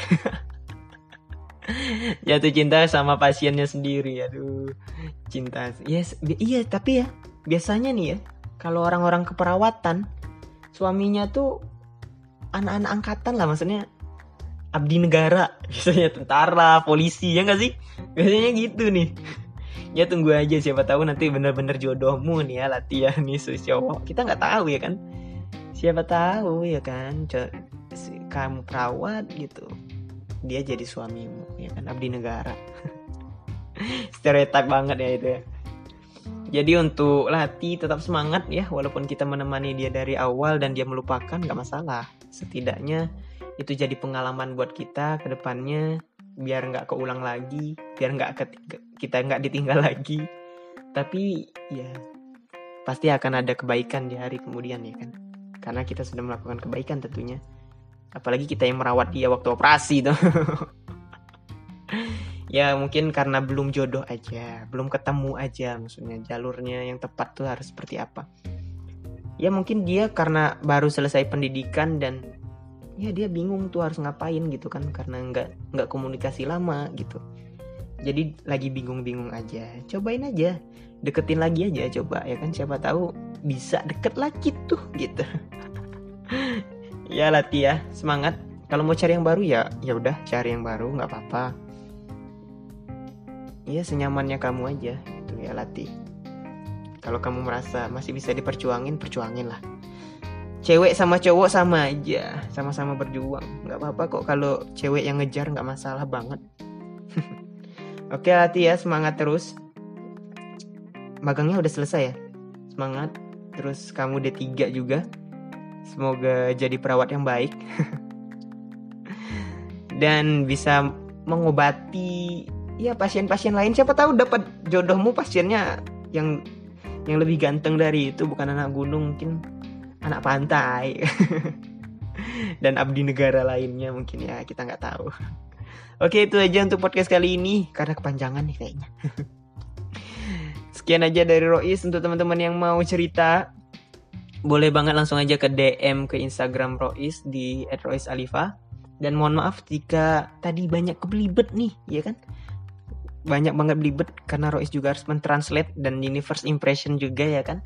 Jatuh cinta sama pasiennya sendiri aduh cinta. Yes iya tapi ya biasanya nih ya kalau orang-orang keperawatan suaminya tuh anak-anak angkatan lah maksudnya. Abdi negara. Biasanya tentara polisi ya nggak sih? Biasanya gitu nih. Ya tunggu aja. Siapa tahu nanti bener-bener jodohmu nih ya latihan nih cowok. Kita nggak tahu ya kan? Siapa tahu ya kan? Kamu perawat gitu. Dia jadi suamimu ya kan? Abdi negara. Stereotip banget ya itu ya. Jadi untuk Lati tetap semangat ya walaupun kita menemani dia dari awal dan dia melupakan nggak masalah. Setidaknya itu jadi pengalaman buat kita ke depannya biar nggak keulang lagi, biar nggak kita nggak ditinggal lagi. Tapi ya pasti akan ada kebaikan di hari kemudian ya kan. Karena kita sudah melakukan kebaikan tentunya. Apalagi kita yang merawat dia waktu operasi tuh. ya mungkin karena belum jodoh aja belum ketemu aja maksudnya jalurnya yang tepat tuh harus seperti apa ya mungkin dia karena baru selesai pendidikan dan ya dia bingung tuh harus ngapain gitu kan karena nggak nggak komunikasi lama gitu. Jadi lagi bingung-bingung aja. Cobain aja deketin lagi aja coba ya kan? Siapa tahu bisa deket lagi tuh gitu. Ya latih ya semangat. Kalau mau cari yang baru ya ya udah cari yang baru nggak apa-apa. Ya senyamannya kamu aja itu ya latih kalau kamu merasa masih bisa diperjuangin perjuangin lah. Cewek sama cowok sama aja. Sama-sama berjuang. Nggak apa-apa kok kalau cewek yang ngejar nggak masalah banget. Oke latih ya semangat terus. Magangnya udah selesai ya? Semangat. Terus kamu D3 juga. Semoga jadi perawat yang baik. Dan bisa mengobati ya pasien-pasien lain. Siapa tahu dapat jodohmu pasiennya yang yang lebih ganteng dari itu bukan anak gunung mungkin anak pantai. Dan abdi negara lainnya mungkin ya kita nggak tahu. Oke itu aja untuk podcast kali ini karena kepanjangan nih kayaknya. Sekian aja dari Rois untuk teman-teman yang mau cerita boleh banget langsung aja ke DM ke Instagram Rois di @roisalifa dan mohon maaf jika tadi banyak kebelibet nih ya kan banyak banget belibet karena Rois juga harus mentranslate dan ini first impression juga ya kan.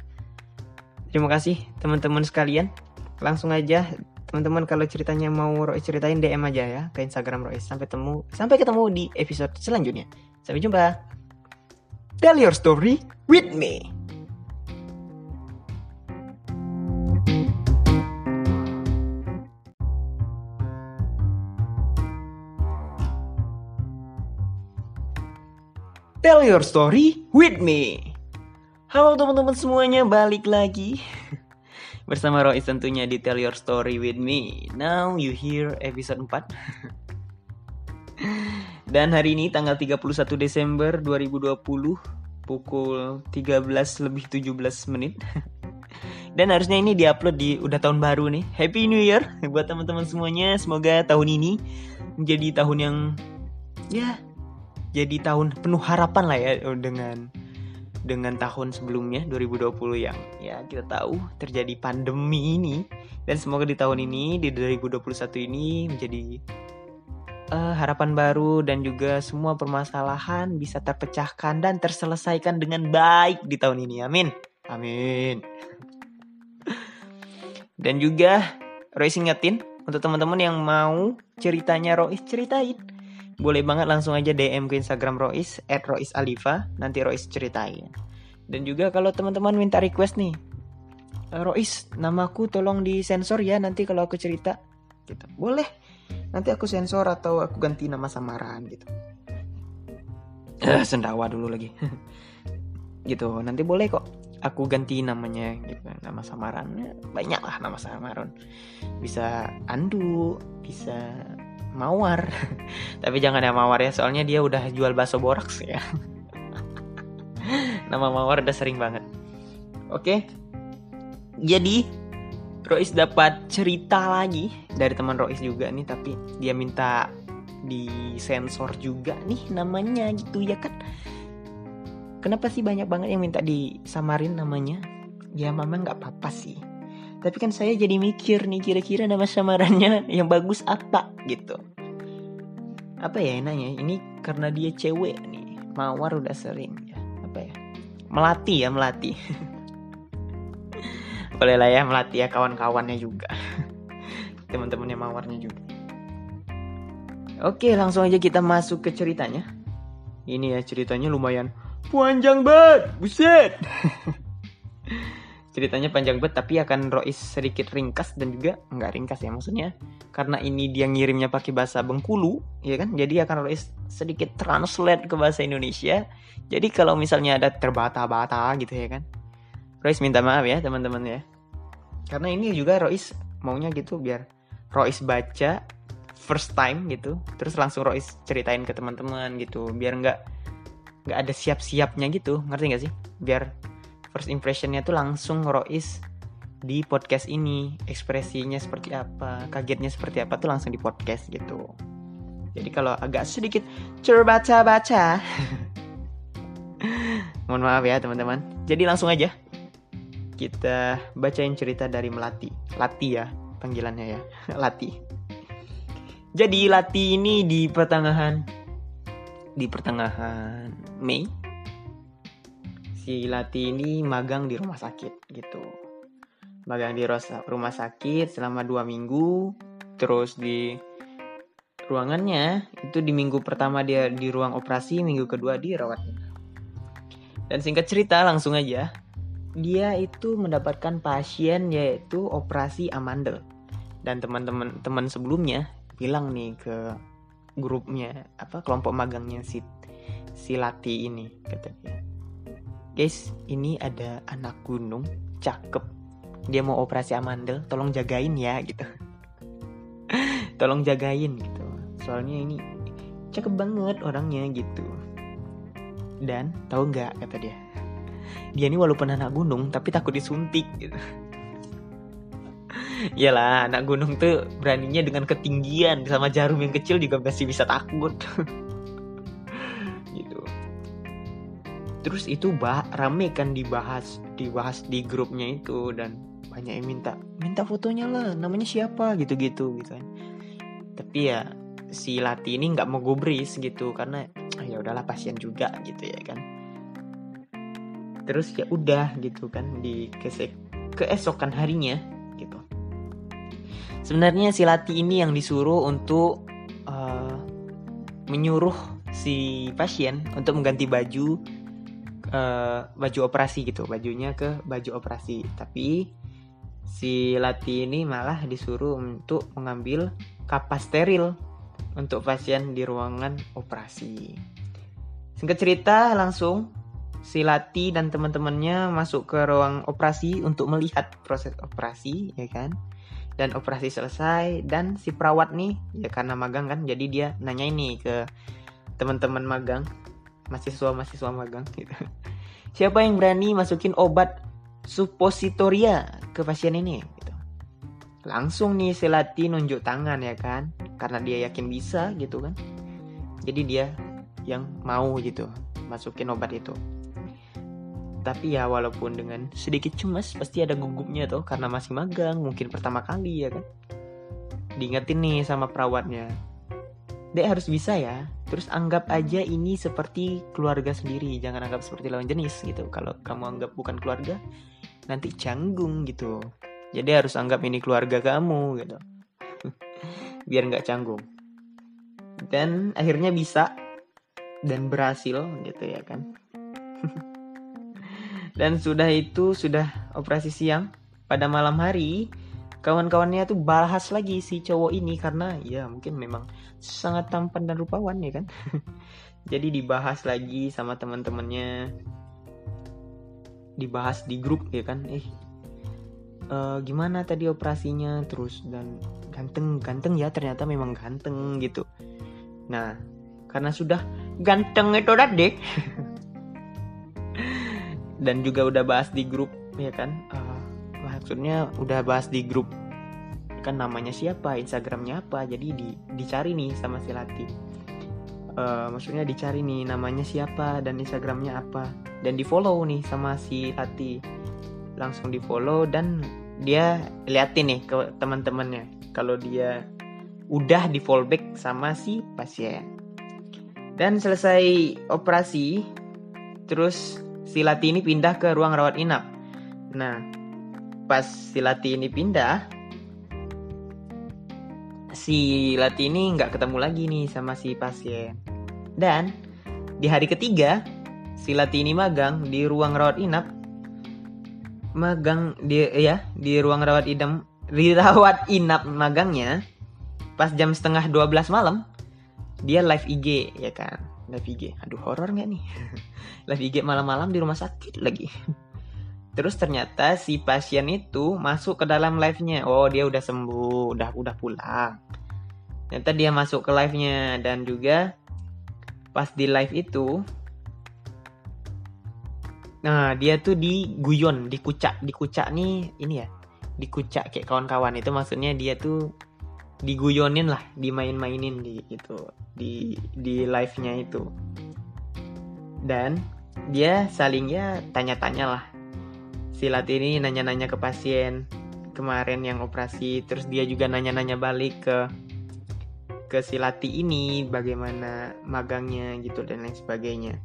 Terima kasih teman-teman sekalian. Langsung aja teman-teman kalau ceritanya mau Rois ceritain DM aja ya ke Instagram Rois. Sampai temu sampai ketemu di episode selanjutnya. Sampai jumpa. Tell your story with me. Tell your story with me. Halo teman-teman semuanya, balik lagi bersama Roy tentunya di Tell Your Story with me. Now you hear episode 4. Dan hari ini tanggal 31 Desember 2020 pukul 13 lebih 17 menit. Dan harusnya ini diupload di udah tahun baru nih. Happy New Year buat teman-teman semuanya. Semoga tahun ini menjadi tahun yang ya jadi tahun penuh harapan lah ya dengan dengan tahun sebelumnya 2020 yang ya kita tahu terjadi pandemi ini dan semoga di tahun ini di 2021 ini menjadi uh, harapan baru dan juga semua permasalahan bisa terpecahkan dan terselesaikan dengan baik di tahun ini. Amin. Amin. Dan juga Royce ingetin untuk teman-teman yang mau ceritanya Royce ceritain. Boleh banget langsung aja DM ke Instagram Royce at Royce Alifa, nanti Royce ceritain. Dan juga kalau teman-teman minta request nih, eh, Royce, namaku tolong disensor ya nanti kalau aku cerita. Gitu. Boleh. Nanti aku sensor atau aku ganti nama samaran gitu. Eh, sendawa dulu lagi. gitu. Nanti boleh kok aku ganti namanya gitu nama samarannya banyak lah nama samaran bisa Andu bisa Mawar. Tapi jangan ya Mawar ya soalnya dia udah jual bakso boraks ya. Nama Mawar udah sering banget. Oke. Jadi Rois dapat cerita lagi dari teman Rois juga nih tapi dia minta disensor juga nih namanya gitu ya kan. Kenapa sih banyak banget yang minta disamarin namanya? Ya mama nggak apa-apa sih. Tapi kan saya jadi mikir nih kira-kira nama samarannya yang bagus apa gitu. Apa ya enaknya? Ini karena dia cewek nih. Mawar udah sering ya. Apa ya? Melati ya, melati. Boleh lah ya melati ya kawan-kawannya juga. Teman-temannya Mawarnya juga. Oke, langsung aja kita masuk ke ceritanya. Ini ya ceritanya lumayan panjang banget buset ceritanya panjang banget tapi akan Rois sedikit ringkas dan juga nggak ringkas ya maksudnya. Karena ini dia ngirimnya pakai bahasa Bengkulu ya kan? Jadi akan Rois sedikit translate ke bahasa Indonesia. Jadi kalau misalnya ada terbata-bata gitu ya kan? Rois minta maaf ya teman-teman ya. Karena ini juga Rois maunya gitu biar Rois baca first time gitu. Terus langsung Rois ceritain ke teman-teman gitu biar nggak nggak ada siap-siapnya gitu. Ngerti nggak sih? Biar first impressionnya tuh langsung Rois di podcast ini. Ekspresinya seperti apa kagetnya seperti apa tuh langsung di podcast gitu. Jadi kalau agak sedikit terbaca-baca mohon maaf ya teman-teman. Jadi langsung aja. Kita bacain cerita dari Melati. Lati ya panggilannya ya. Lati. Jadi Lati ini di pertengahan. Di pertengahan Mei si Lati ini magang di rumah sakit gitu. Magang di rumah sakit selama dua minggu terus di ruangannya itu di minggu pertama dia di ruang operasi minggu kedua dirawat. Dan singkat cerita langsung aja. Dia itu mendapatkan pasien yaitu operasi amandel. Dan teman-teman teman sebelumnya bilang nih ke grupnya apa kelompok magangnya si si Lati ini katanya guys ini ada anak gunung cakep. Dia mau operasi amandel tolong jagain ya gitu. Tolong jagain gitu. Soalnya ini cakep banget orangnya gitu. Dan tahu nggak kata dia? Dia ini walaupun anak gunung tapi takut disuntik gitu. Iyalah, anak gunung tuh beraninya dengan ketinggian sama jarum yang kecil juga masih bisa takut. Terus itu bah rame kan dibahas, dibahas di grupnya itu dan banyak yang minta, minta fotonya lah, namanya siapa gitu-gitu gitu kan. Tapi ya si Lati ini nggak mau gubris gitu karena ah, ya udahlah pasien juga gitu ya kan. Terus ya udah gitu kan di kesek keesokan harinya gitu sebenarnya si Lati ini yang disuruh untuk uh, menyuruh si pasien untuk mengganti baju uh, baju operasi gitu. Bajunya ke baju operasi. Tapi si Lati ini malah disuruh untuk mengambil kapas steril untuk pasien di ruangan operasi. Singkat cerita langsung si Lati dan teman-temannya masuk ke ruang operasi untuk melihat proses operasi ya kan? Dan operasi selesai dan si perawat nih ya karena magang kan jadi dia nanya ini ke teman-teman magang mahasiswa mahasiswa magang gitu. Siapa yang berani masukin obat suppositoria ke pasien ini gitu? Langsung nih Selati nunjuk tangan ya kan? Karena dia yakin bisa gitu kan? Jadi dia yang mau gitu masukin obat itu. Tapi ya walaupun dengan sedikit cemas pasti ada gugupnya tuh karena masih magang mungkin pertama kali ya kan? Diingetin nih sama perawatnya Dek harus bisa ya. Terus anggap aja ini seperti keluarga sendiri. Jangan anggap seperti lawan jenis gitu. Kalau kamu anggap bukan keluarga nanti canggung gitu. Jadi harus anggap ini keluarga kamu gitu. Biar nggak canggung. Dan akhirnya bisa dan berhasil gitu ya kan. Dan sudah itu sudah operasi siang pada malam hari kawan-kawannya tuh bahas lagi si cowok ini karena ya mungkin memang sangat tampan dan rupawan ya kan? Jadi dibahas lagi sama teman-temannya. Dibahas di grup ya kan? Eh uh, gimana tadi operasinya? Terus dan ganteng ganteng ya ternyata memang ganteng gitu. Nah karena sudah ganteng itu tadi dan juga udah bahas di grup ya kan? Uh, maksudnya udah bahas di grup kan namanya siapa instagramnya apa jadi di, dicari nih sama si Lati uh, maksudnya dicari nih namanya siapa dan instagramnya apa. Dan di follow nih sama si Lati langsung di follow dan dia liatin nih ke teman-temannya kalau dia udah di fallback sama si pasien. Dan selesai operasi terus si Lati ini pindah ke ruang rawat inap. Nah pas si Lati ini pindah si Lati ini nggak ketemu lagi nih sama si pasien. Dan di hari ketiga si Lati ini magang di ruang rawat inap. Magang di ya di ruang rawat inap di rawat inap magangnya pas jam setengah 12 malam dia live IG ya kan? Live IG aduh horor nggak nih? Live IG malam-malam di rumah sakit lagi Terus ternyata si pasien itu masuk ke dalam live-nya. Oh, dia udah sembuh, udah udah pulang. Ternyata dia masuk ke live-nya dan juga pas di live itu Nah, dia tuh diguyon, dikucak, dikucak nih ini ya. Dikucak kayak kawan-kawan itu maksudnya dia tuh diguyonin lah, dimain-mainin di itu di di live-nya itu. Dan dia saling ya tanya-tanya lah si Lati ini nanya-nanya ke pasien kemarin yang operasi terus dia juga nanya-nanya balik ke ke si Lati ini bagaimana magangnya gitu dan lain sebagainya.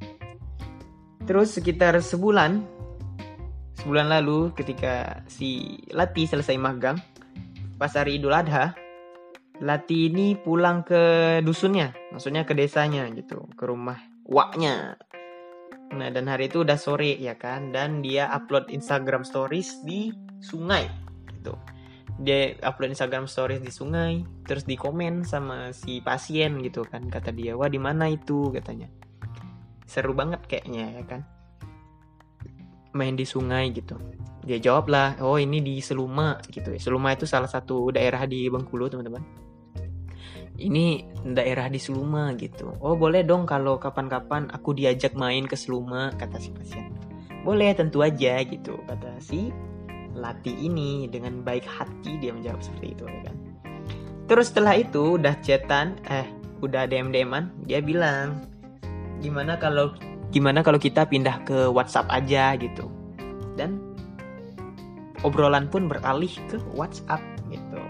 Terus sekitar sebulan sebulan lalu ketika si Lati selesai magang pas hari Idul Adha Lati ini pulang ke dusunnya maksudnya ke desanya gitu ke rumah waknya Nah, dan hari itu udah sore ya kan dan dia upload Instagram stories di sungai gitu. Dia upload Instagram stories di sungai, terus di komen sama si pasien gitu kan. Kata dia, "Wah, di mana itu?" katanya. Seru banget kayaknya ya kan. Main di sungai gitu. Dia jawab lah, "Oh, ini di Seluma gitu ya. Seluma itu salah satu daerah di Bengkulu, teman-teman." Ini daerah di Seluma gitu. Oh boleh dong kalau kapan-kapan aku diajak main ke Seluma kata si pasien. Boleh tentu aja gitu kata si Lati ini dengan baik hati dia menjawab seperti itu ya kan. Terus setelah itu udah chatan eh udah DM DMan dia bilang gimana kalau gimana kalau kita pindah ke WhatsApp aja gitu. Dan obrolan pun beralih ke WhatsApp gitu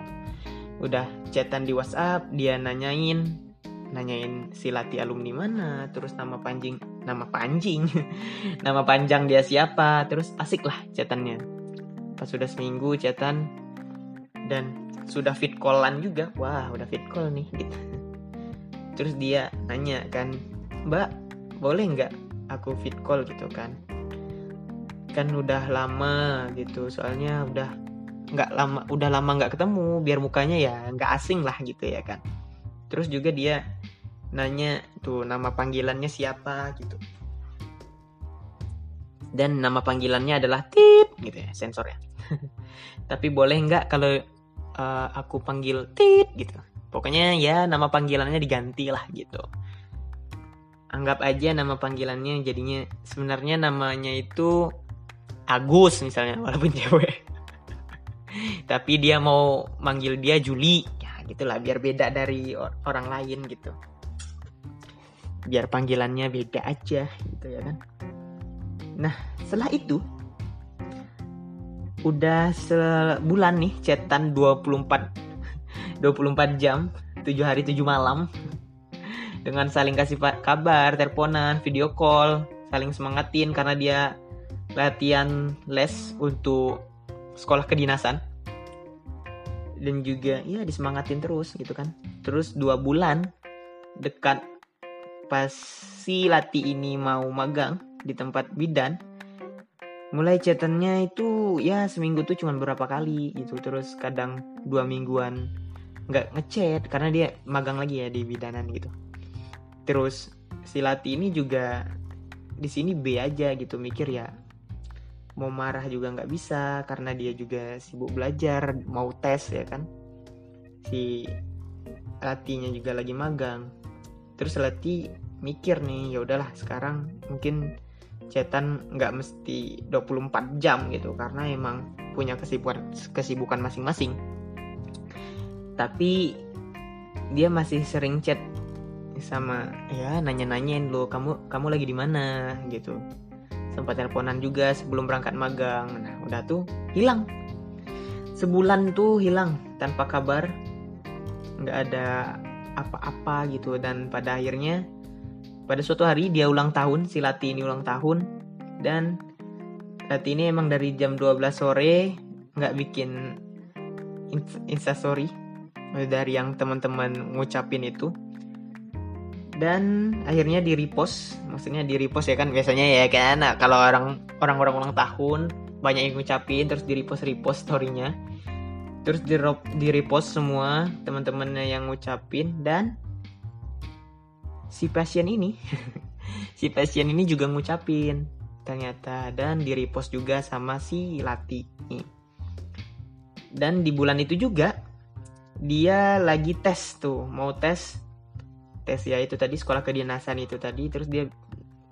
udah chatan di WhatsApp dia nanyain nanyain si Lati alumni mana terus nama panjang nama panjang nama panjang dia siapa terus asik lah chatannya. Pas sudah seminggu chatan dan sudah fit callan juga. Wah udah fit call nih gitu. Terus dia nanya kan mbak boleh nggak aku fit call gitu kan? Kan udah lama gitu soalnya udah nggak lama udah lama nggak ketemu biar mukanya ya nggak asing lah gitu ya kan. Terus juga dia nanya tuh nama panggilannya siapa gitu. Dan nama panggilannya adalah tip gitu ya sensor ya. Tapi boleh nggak kalau uh, aku panggil tip gitu? Pokoknya ya nama panggilannya diganti lah gitu. Anggap aja nama panggilannya jadinya sebenarnya namanya itu Agus misalnya walaupun cewek tapi dia mau manggil dia Juli. Ya gitulah biar beda dari orang lain gitu. Biar panggilannya beda aja gitu ya kan. Nah setelah itu udah sebulan nih chatan 24 24 jam 7 hari 7 malam dengan saling kasih kabar, teleponan, video call, saling semangatin karena dia latihan les untuk sekolah kedinasan. Dan juga ya disemangatin terus gitu kan. Terus dua bulan dekat pas si Lati ini mau magang di tempat bidan mulai chatannya itu ya seminggu tuh cuma beberapa kali gitu. Terus kadang dua mingguan nggak ngechat karena dia magang lagi ya di bidanan gitu. Terus si Lati ini juga di sini B aja gitu mikir ya mau marah juga nggak bisa karena dia juga sibuk belajar mau tes ya kan? Si Latinya juga lagi magang. Terus Lati mikir nih ya udahlah sekarang mungkin cetan nggak mesti 24 jam gitu karena emang punya kesibukan kesibukan masing-masing. Tapi dia masih sering chat sama ya nanya-nanyain lo kamu kamu lagi di mana? gitu sempat teleponan juga sebelum berangkat magang. Nah udah tuh hilang. Sebulan tuh hilang tanpa kabar. Nggak ada apa-apa gitu. Dan pada akhirnya pada suatu hari dia ulang tahun si Lati ini ulang tahun. Dan Lati ini emang dari jam 12 sore nggak bikin instastory dari yang teman-teman ngucapin itu dan akhirnya di repost maksudnya di repost ya kan biasanya ya kan. Nah, kalau orang orang orang ulang tahun banyak yang ngucapin terus di repost repost storynya. Terus di, di repost semua teman-temannya yang ngucapin dan si pasien ini si pasien ini juga ngucapin ternyata. Dan di repost juga sama si Lati. Dan di bulan itu juga dia lagi tes tuh mau tes tes ya itu tadi sekolah kedinasan itu tadi. Terus dia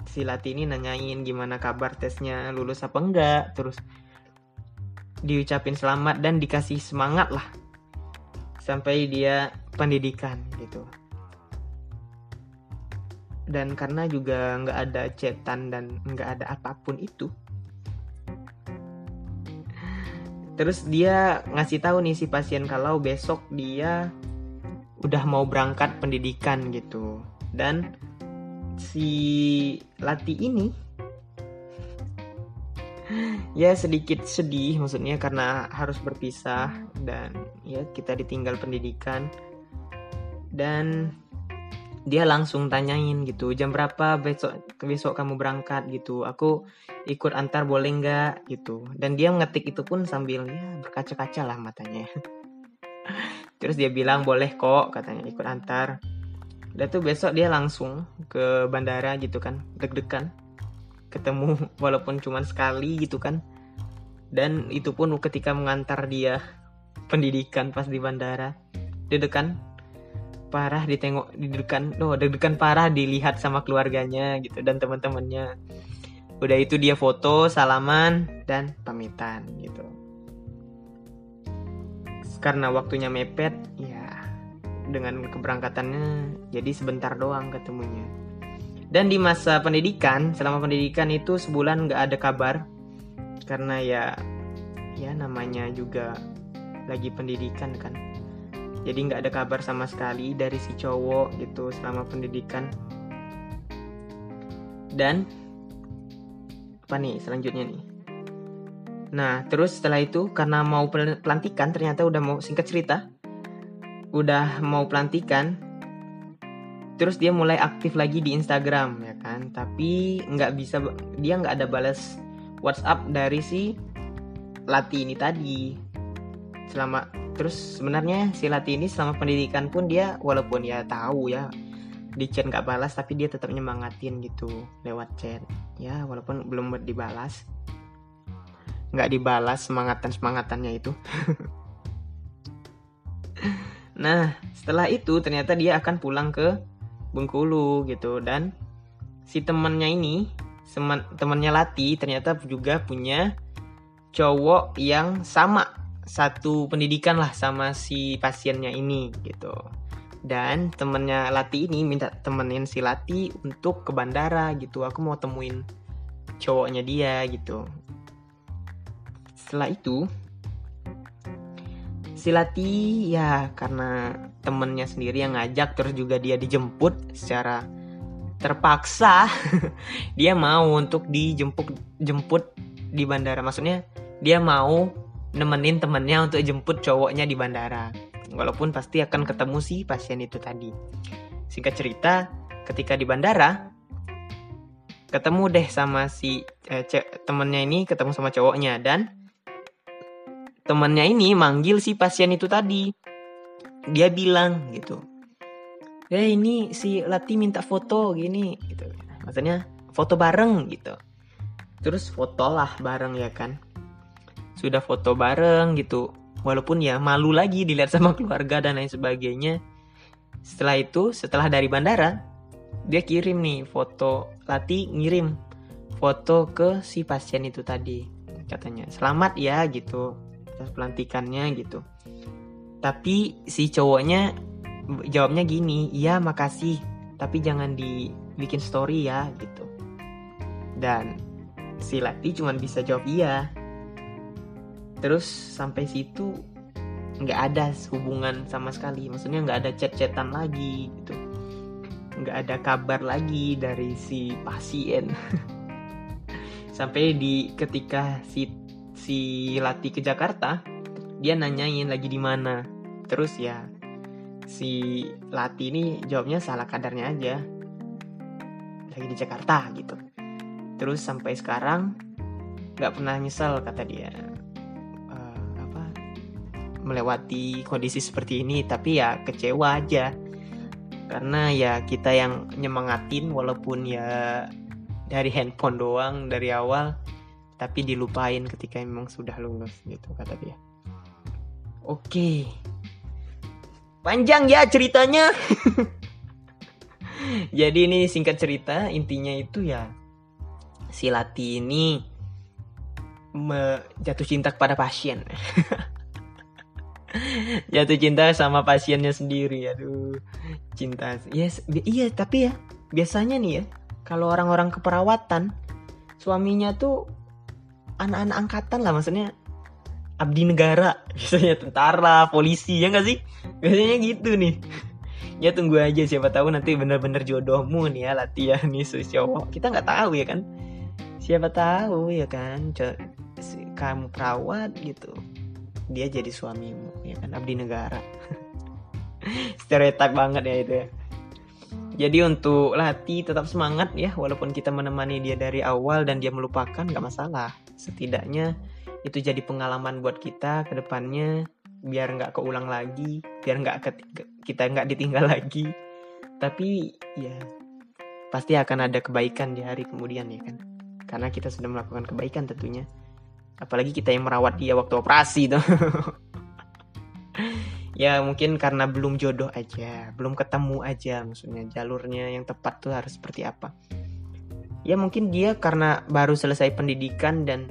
si Lati ini nanyain gimana kabar tesnya lulus apa enggak. Terus diucapin selamat dan dikasih semangat lah. Sampai dia pendidikan gitu. Dan karena juga nggak ada cetan dan nggak ada apa pun itu. Terus dia ngasih tahu nih si pasien kalau besok dia udah mau berangkat pendidikan gitu. Dan si Lati ini ya sedikit sedih maksudnya karena harus berpisah dan ya kita ditinggal pendidikan. Dan dia langsung tanyain gitu jam berapa besok besok kamu berangkat? gitu. Aku ikut antar boleh nggak? gitu. Dan dia ngetik itu pun sambil ya berkaca-kaca lah matanya terus dia bilang boleh kok katanya ikut antar. Udah tuh besok dia langsung ke bandara gitu kan deg-degan. Ketemu walaupun cuma sekali gitu kan. Dan itu pun ketika mengantar dia pendidikan pas di bandara deg-degan parah ditengok deg-degan loh deg-degan parah dilihat sama keluarganya gitu dan teman-temannya. Udah itu dia foto salaman dan pamitan gitu karena waktunya mepet ya dengan keberangkatannya jadi sebentar doang ketemunya. Dan di masa pendidikan selama pendidikan itu sebulan nggak ada kabar karena ya ya namanya juga lagi pendidikan kan. Jadi nggak ada kabar sama sekali dari si cowok gitu selama pendidikan. Dan apa nih selanjutnya nih Nah, terus setelah itu karena mau pelantikan ternyata udah mau singkat cerita, udah mau pelantikan, terus dia mulai aktif lagi di Instagram ya kan, tapi nggak bisa dia nggak ada balas WhatsApp dari si Lati ini tadi. Selama terus sebenarnya si Lati ini selama pendidikan pun dia walaupun ya tahu ya di chat nggak balas tapi dia tetap nyemangatin gitu lewat chat. Ya walaupun belum dibalas nggak dibalas semangatan semangatannya itu. Nah setelah itu ternyata dia akan pulang ke Bengkulu gitu. Dan si temannya ini temannya Lati ternyata juga punya cowok yang sama. Satu pendidikan lah sama si pasiennya ini gitu. Dan temennya Lati ini minta temenin si Lati untuk ke bandara gitu. Aku mau temuin cowoknya dia gitu setelah itu Silati ya karena temennya sendiri yang ngajak terus juga dia dijemput secara terpaksa dia mau untuk dijemput jemput di bandara. Maksudnya dia mau nemenin temennya untuk jemput cowoknya di bandara. Walaupun pasti akan ketemu si pasien itu tadi. Singkat cerita ketika di bandara ketemu deh sama si eh, temennya ini ketemu sama cowoknya. Dan temannya ini manggil si pasien itu tadi. Dia bilang gitu. Eh ini si Lati minta foto gini gitu. Maksudnya foto bareng gitu. Terus foto lah bareng ya kan. Sudah foto bareng gitu. Walaupun ya malu lagi dilihat sama keluarga dan lain sebagainya. Setelah itu, setelah dari bandara, dia kirim nih foto Lati ngirim foto ke si pasien itu tadi katanya selamat ya gitu pelantikannya gitu. Tapi si cowoknya jawabnya gini iya makasih tapi jangan dibikin story ya gitu. Dan si Lati cuma bisa jawab iya. Terus sampai situ nggak ada hubungan sama sekali maksudnya nggak ada chat-chatan lagi gitu. Nggak ada kabar lagi dari si pasien. Sampai di ketika si si Lati ke Jakarta dia nanyain lagi di mana. Terus ya si Lati ini jawabnya salah kadarnya aja. Lagi di Jakarta gitu. Terus sampai sekarang nggak pernah nyesel kata dia. Uh, apa melewati kondisi seperti ini tapi ya kecewa aja. Karena ya kita yang nyemangatin walaupun ya dari handphone doang dari awal tapi dilupain ketika memang sudah lulus gitu kata dia. Oke. Panjang ya ceritanya. Jadi ini singkat cerita, intinya itu ya si Lati ini jatuh cinta kepada pasien. jatuh cinta sama pasiennya sendiri aduh cinta yes iya tapi ya biasanya nih ya kalau orang-orang keperawatan suaminya tuh anak-anak angkatan lah maksudnya. Abdi negara. Biasanya tentara polisi ya nggak sih? Biasanya gitu nih. Ya tunggu aja. Siapa tahu nanti bener-bener jodohmu nih ya latihan nih cowok. Kita nggak tahu ya kan? Siapa tahu ya kan? Kamu perawat gitu. Dia jadi suamimu ya kan? Abdi negara. Stereotip banget ya itu ya jadi untuk Lati tetap semangat ya walaupun kita menemani dia dari awal dan dia melupakan nggak masalah. Setidaknya itu jadi pengalaman buat kita ke depannya biar nggak keulang lagi, biar nggak kita nggak ditinggal lagi. Tapi ya pasti akan ada kebaikan di hari kemudian ya kan. Karena kita sudah melakukan kebaikan tentunya. Apalagi kita yang merawat dia waktu operasi tuh. ya mungkin karena belum jodoh aja belum ketemu aja maksudnya jalurnya yang tepat tuh harus seperti apa. Ya mungkin dia karena baru selesai pendidikan dan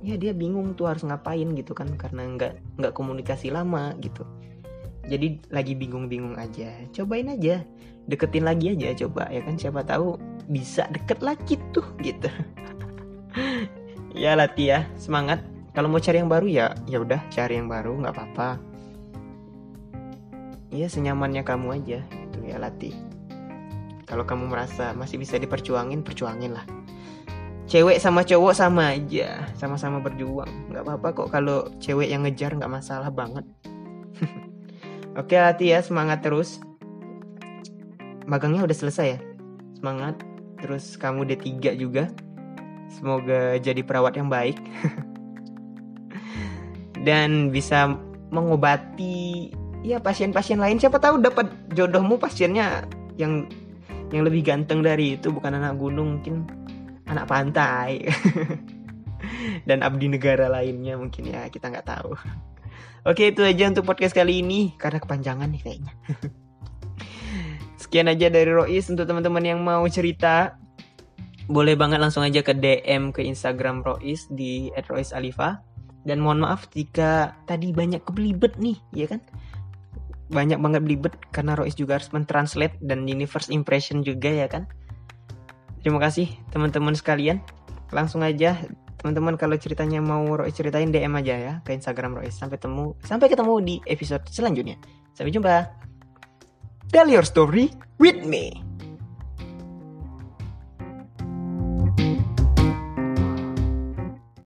ya dia bingung tuh harus ngapain gitu kan karena nggak nggak komunikasi lama gitu. Jadi lagi bingung-bingung aja. Cobain aja deketin lagi aja coba ya kan? Siapa tahu bisa deket lagi tuh gitu. Ya latih ya semangat. Kalau mau cari yang baru ya ya udah cari yang baru nggak apa-apa ya senyamannya kamu aja itu ya latih. Kalau kamu merasa masih bisa diperjuangin perjuangin lah. Cewek sama cowok sama aja sama-sama berjuang. Nggak apa-apa kok kalau cewek yang ngejar nggak masalah banget. Oke latih ya semangat terus. Magangnya udah selesai ya? Semangat. Terus kamu D3 juga. Semoga jadi perawat yang baik. Dan bisa mengobati ya pasien-pasien lain siapa tahu dapat jodohmu pasiennya yang yang lebih ganteng dari itu bukan anak gunung mungkin anak pantai. Dan abdi negara lainnya mungkin ya kita nggak tahu. Oke itu aja untuk podcast kali ini karena kepanjangan nih kayaknya. Sekian aja dari Rois untuk teman-teman yang mau cerita boleh banget langsung aja ke DM ke Instagram Rois di @roisalifa dan mohon maaf jika tadi banyak kebelibet nih ya kan banyak banget belibet karena Rois juga harus mentranslate dan ini first impression juga ya kan. Terima kasih teman-teman sekalian. langsung aja teman-teman kalau ceritanya mau Rois ceritain DM aja ya ke Instagram Rois. Sampai temu sampai ketemu di episode selanjutnya. Sampai jumpa. Tell your story with me.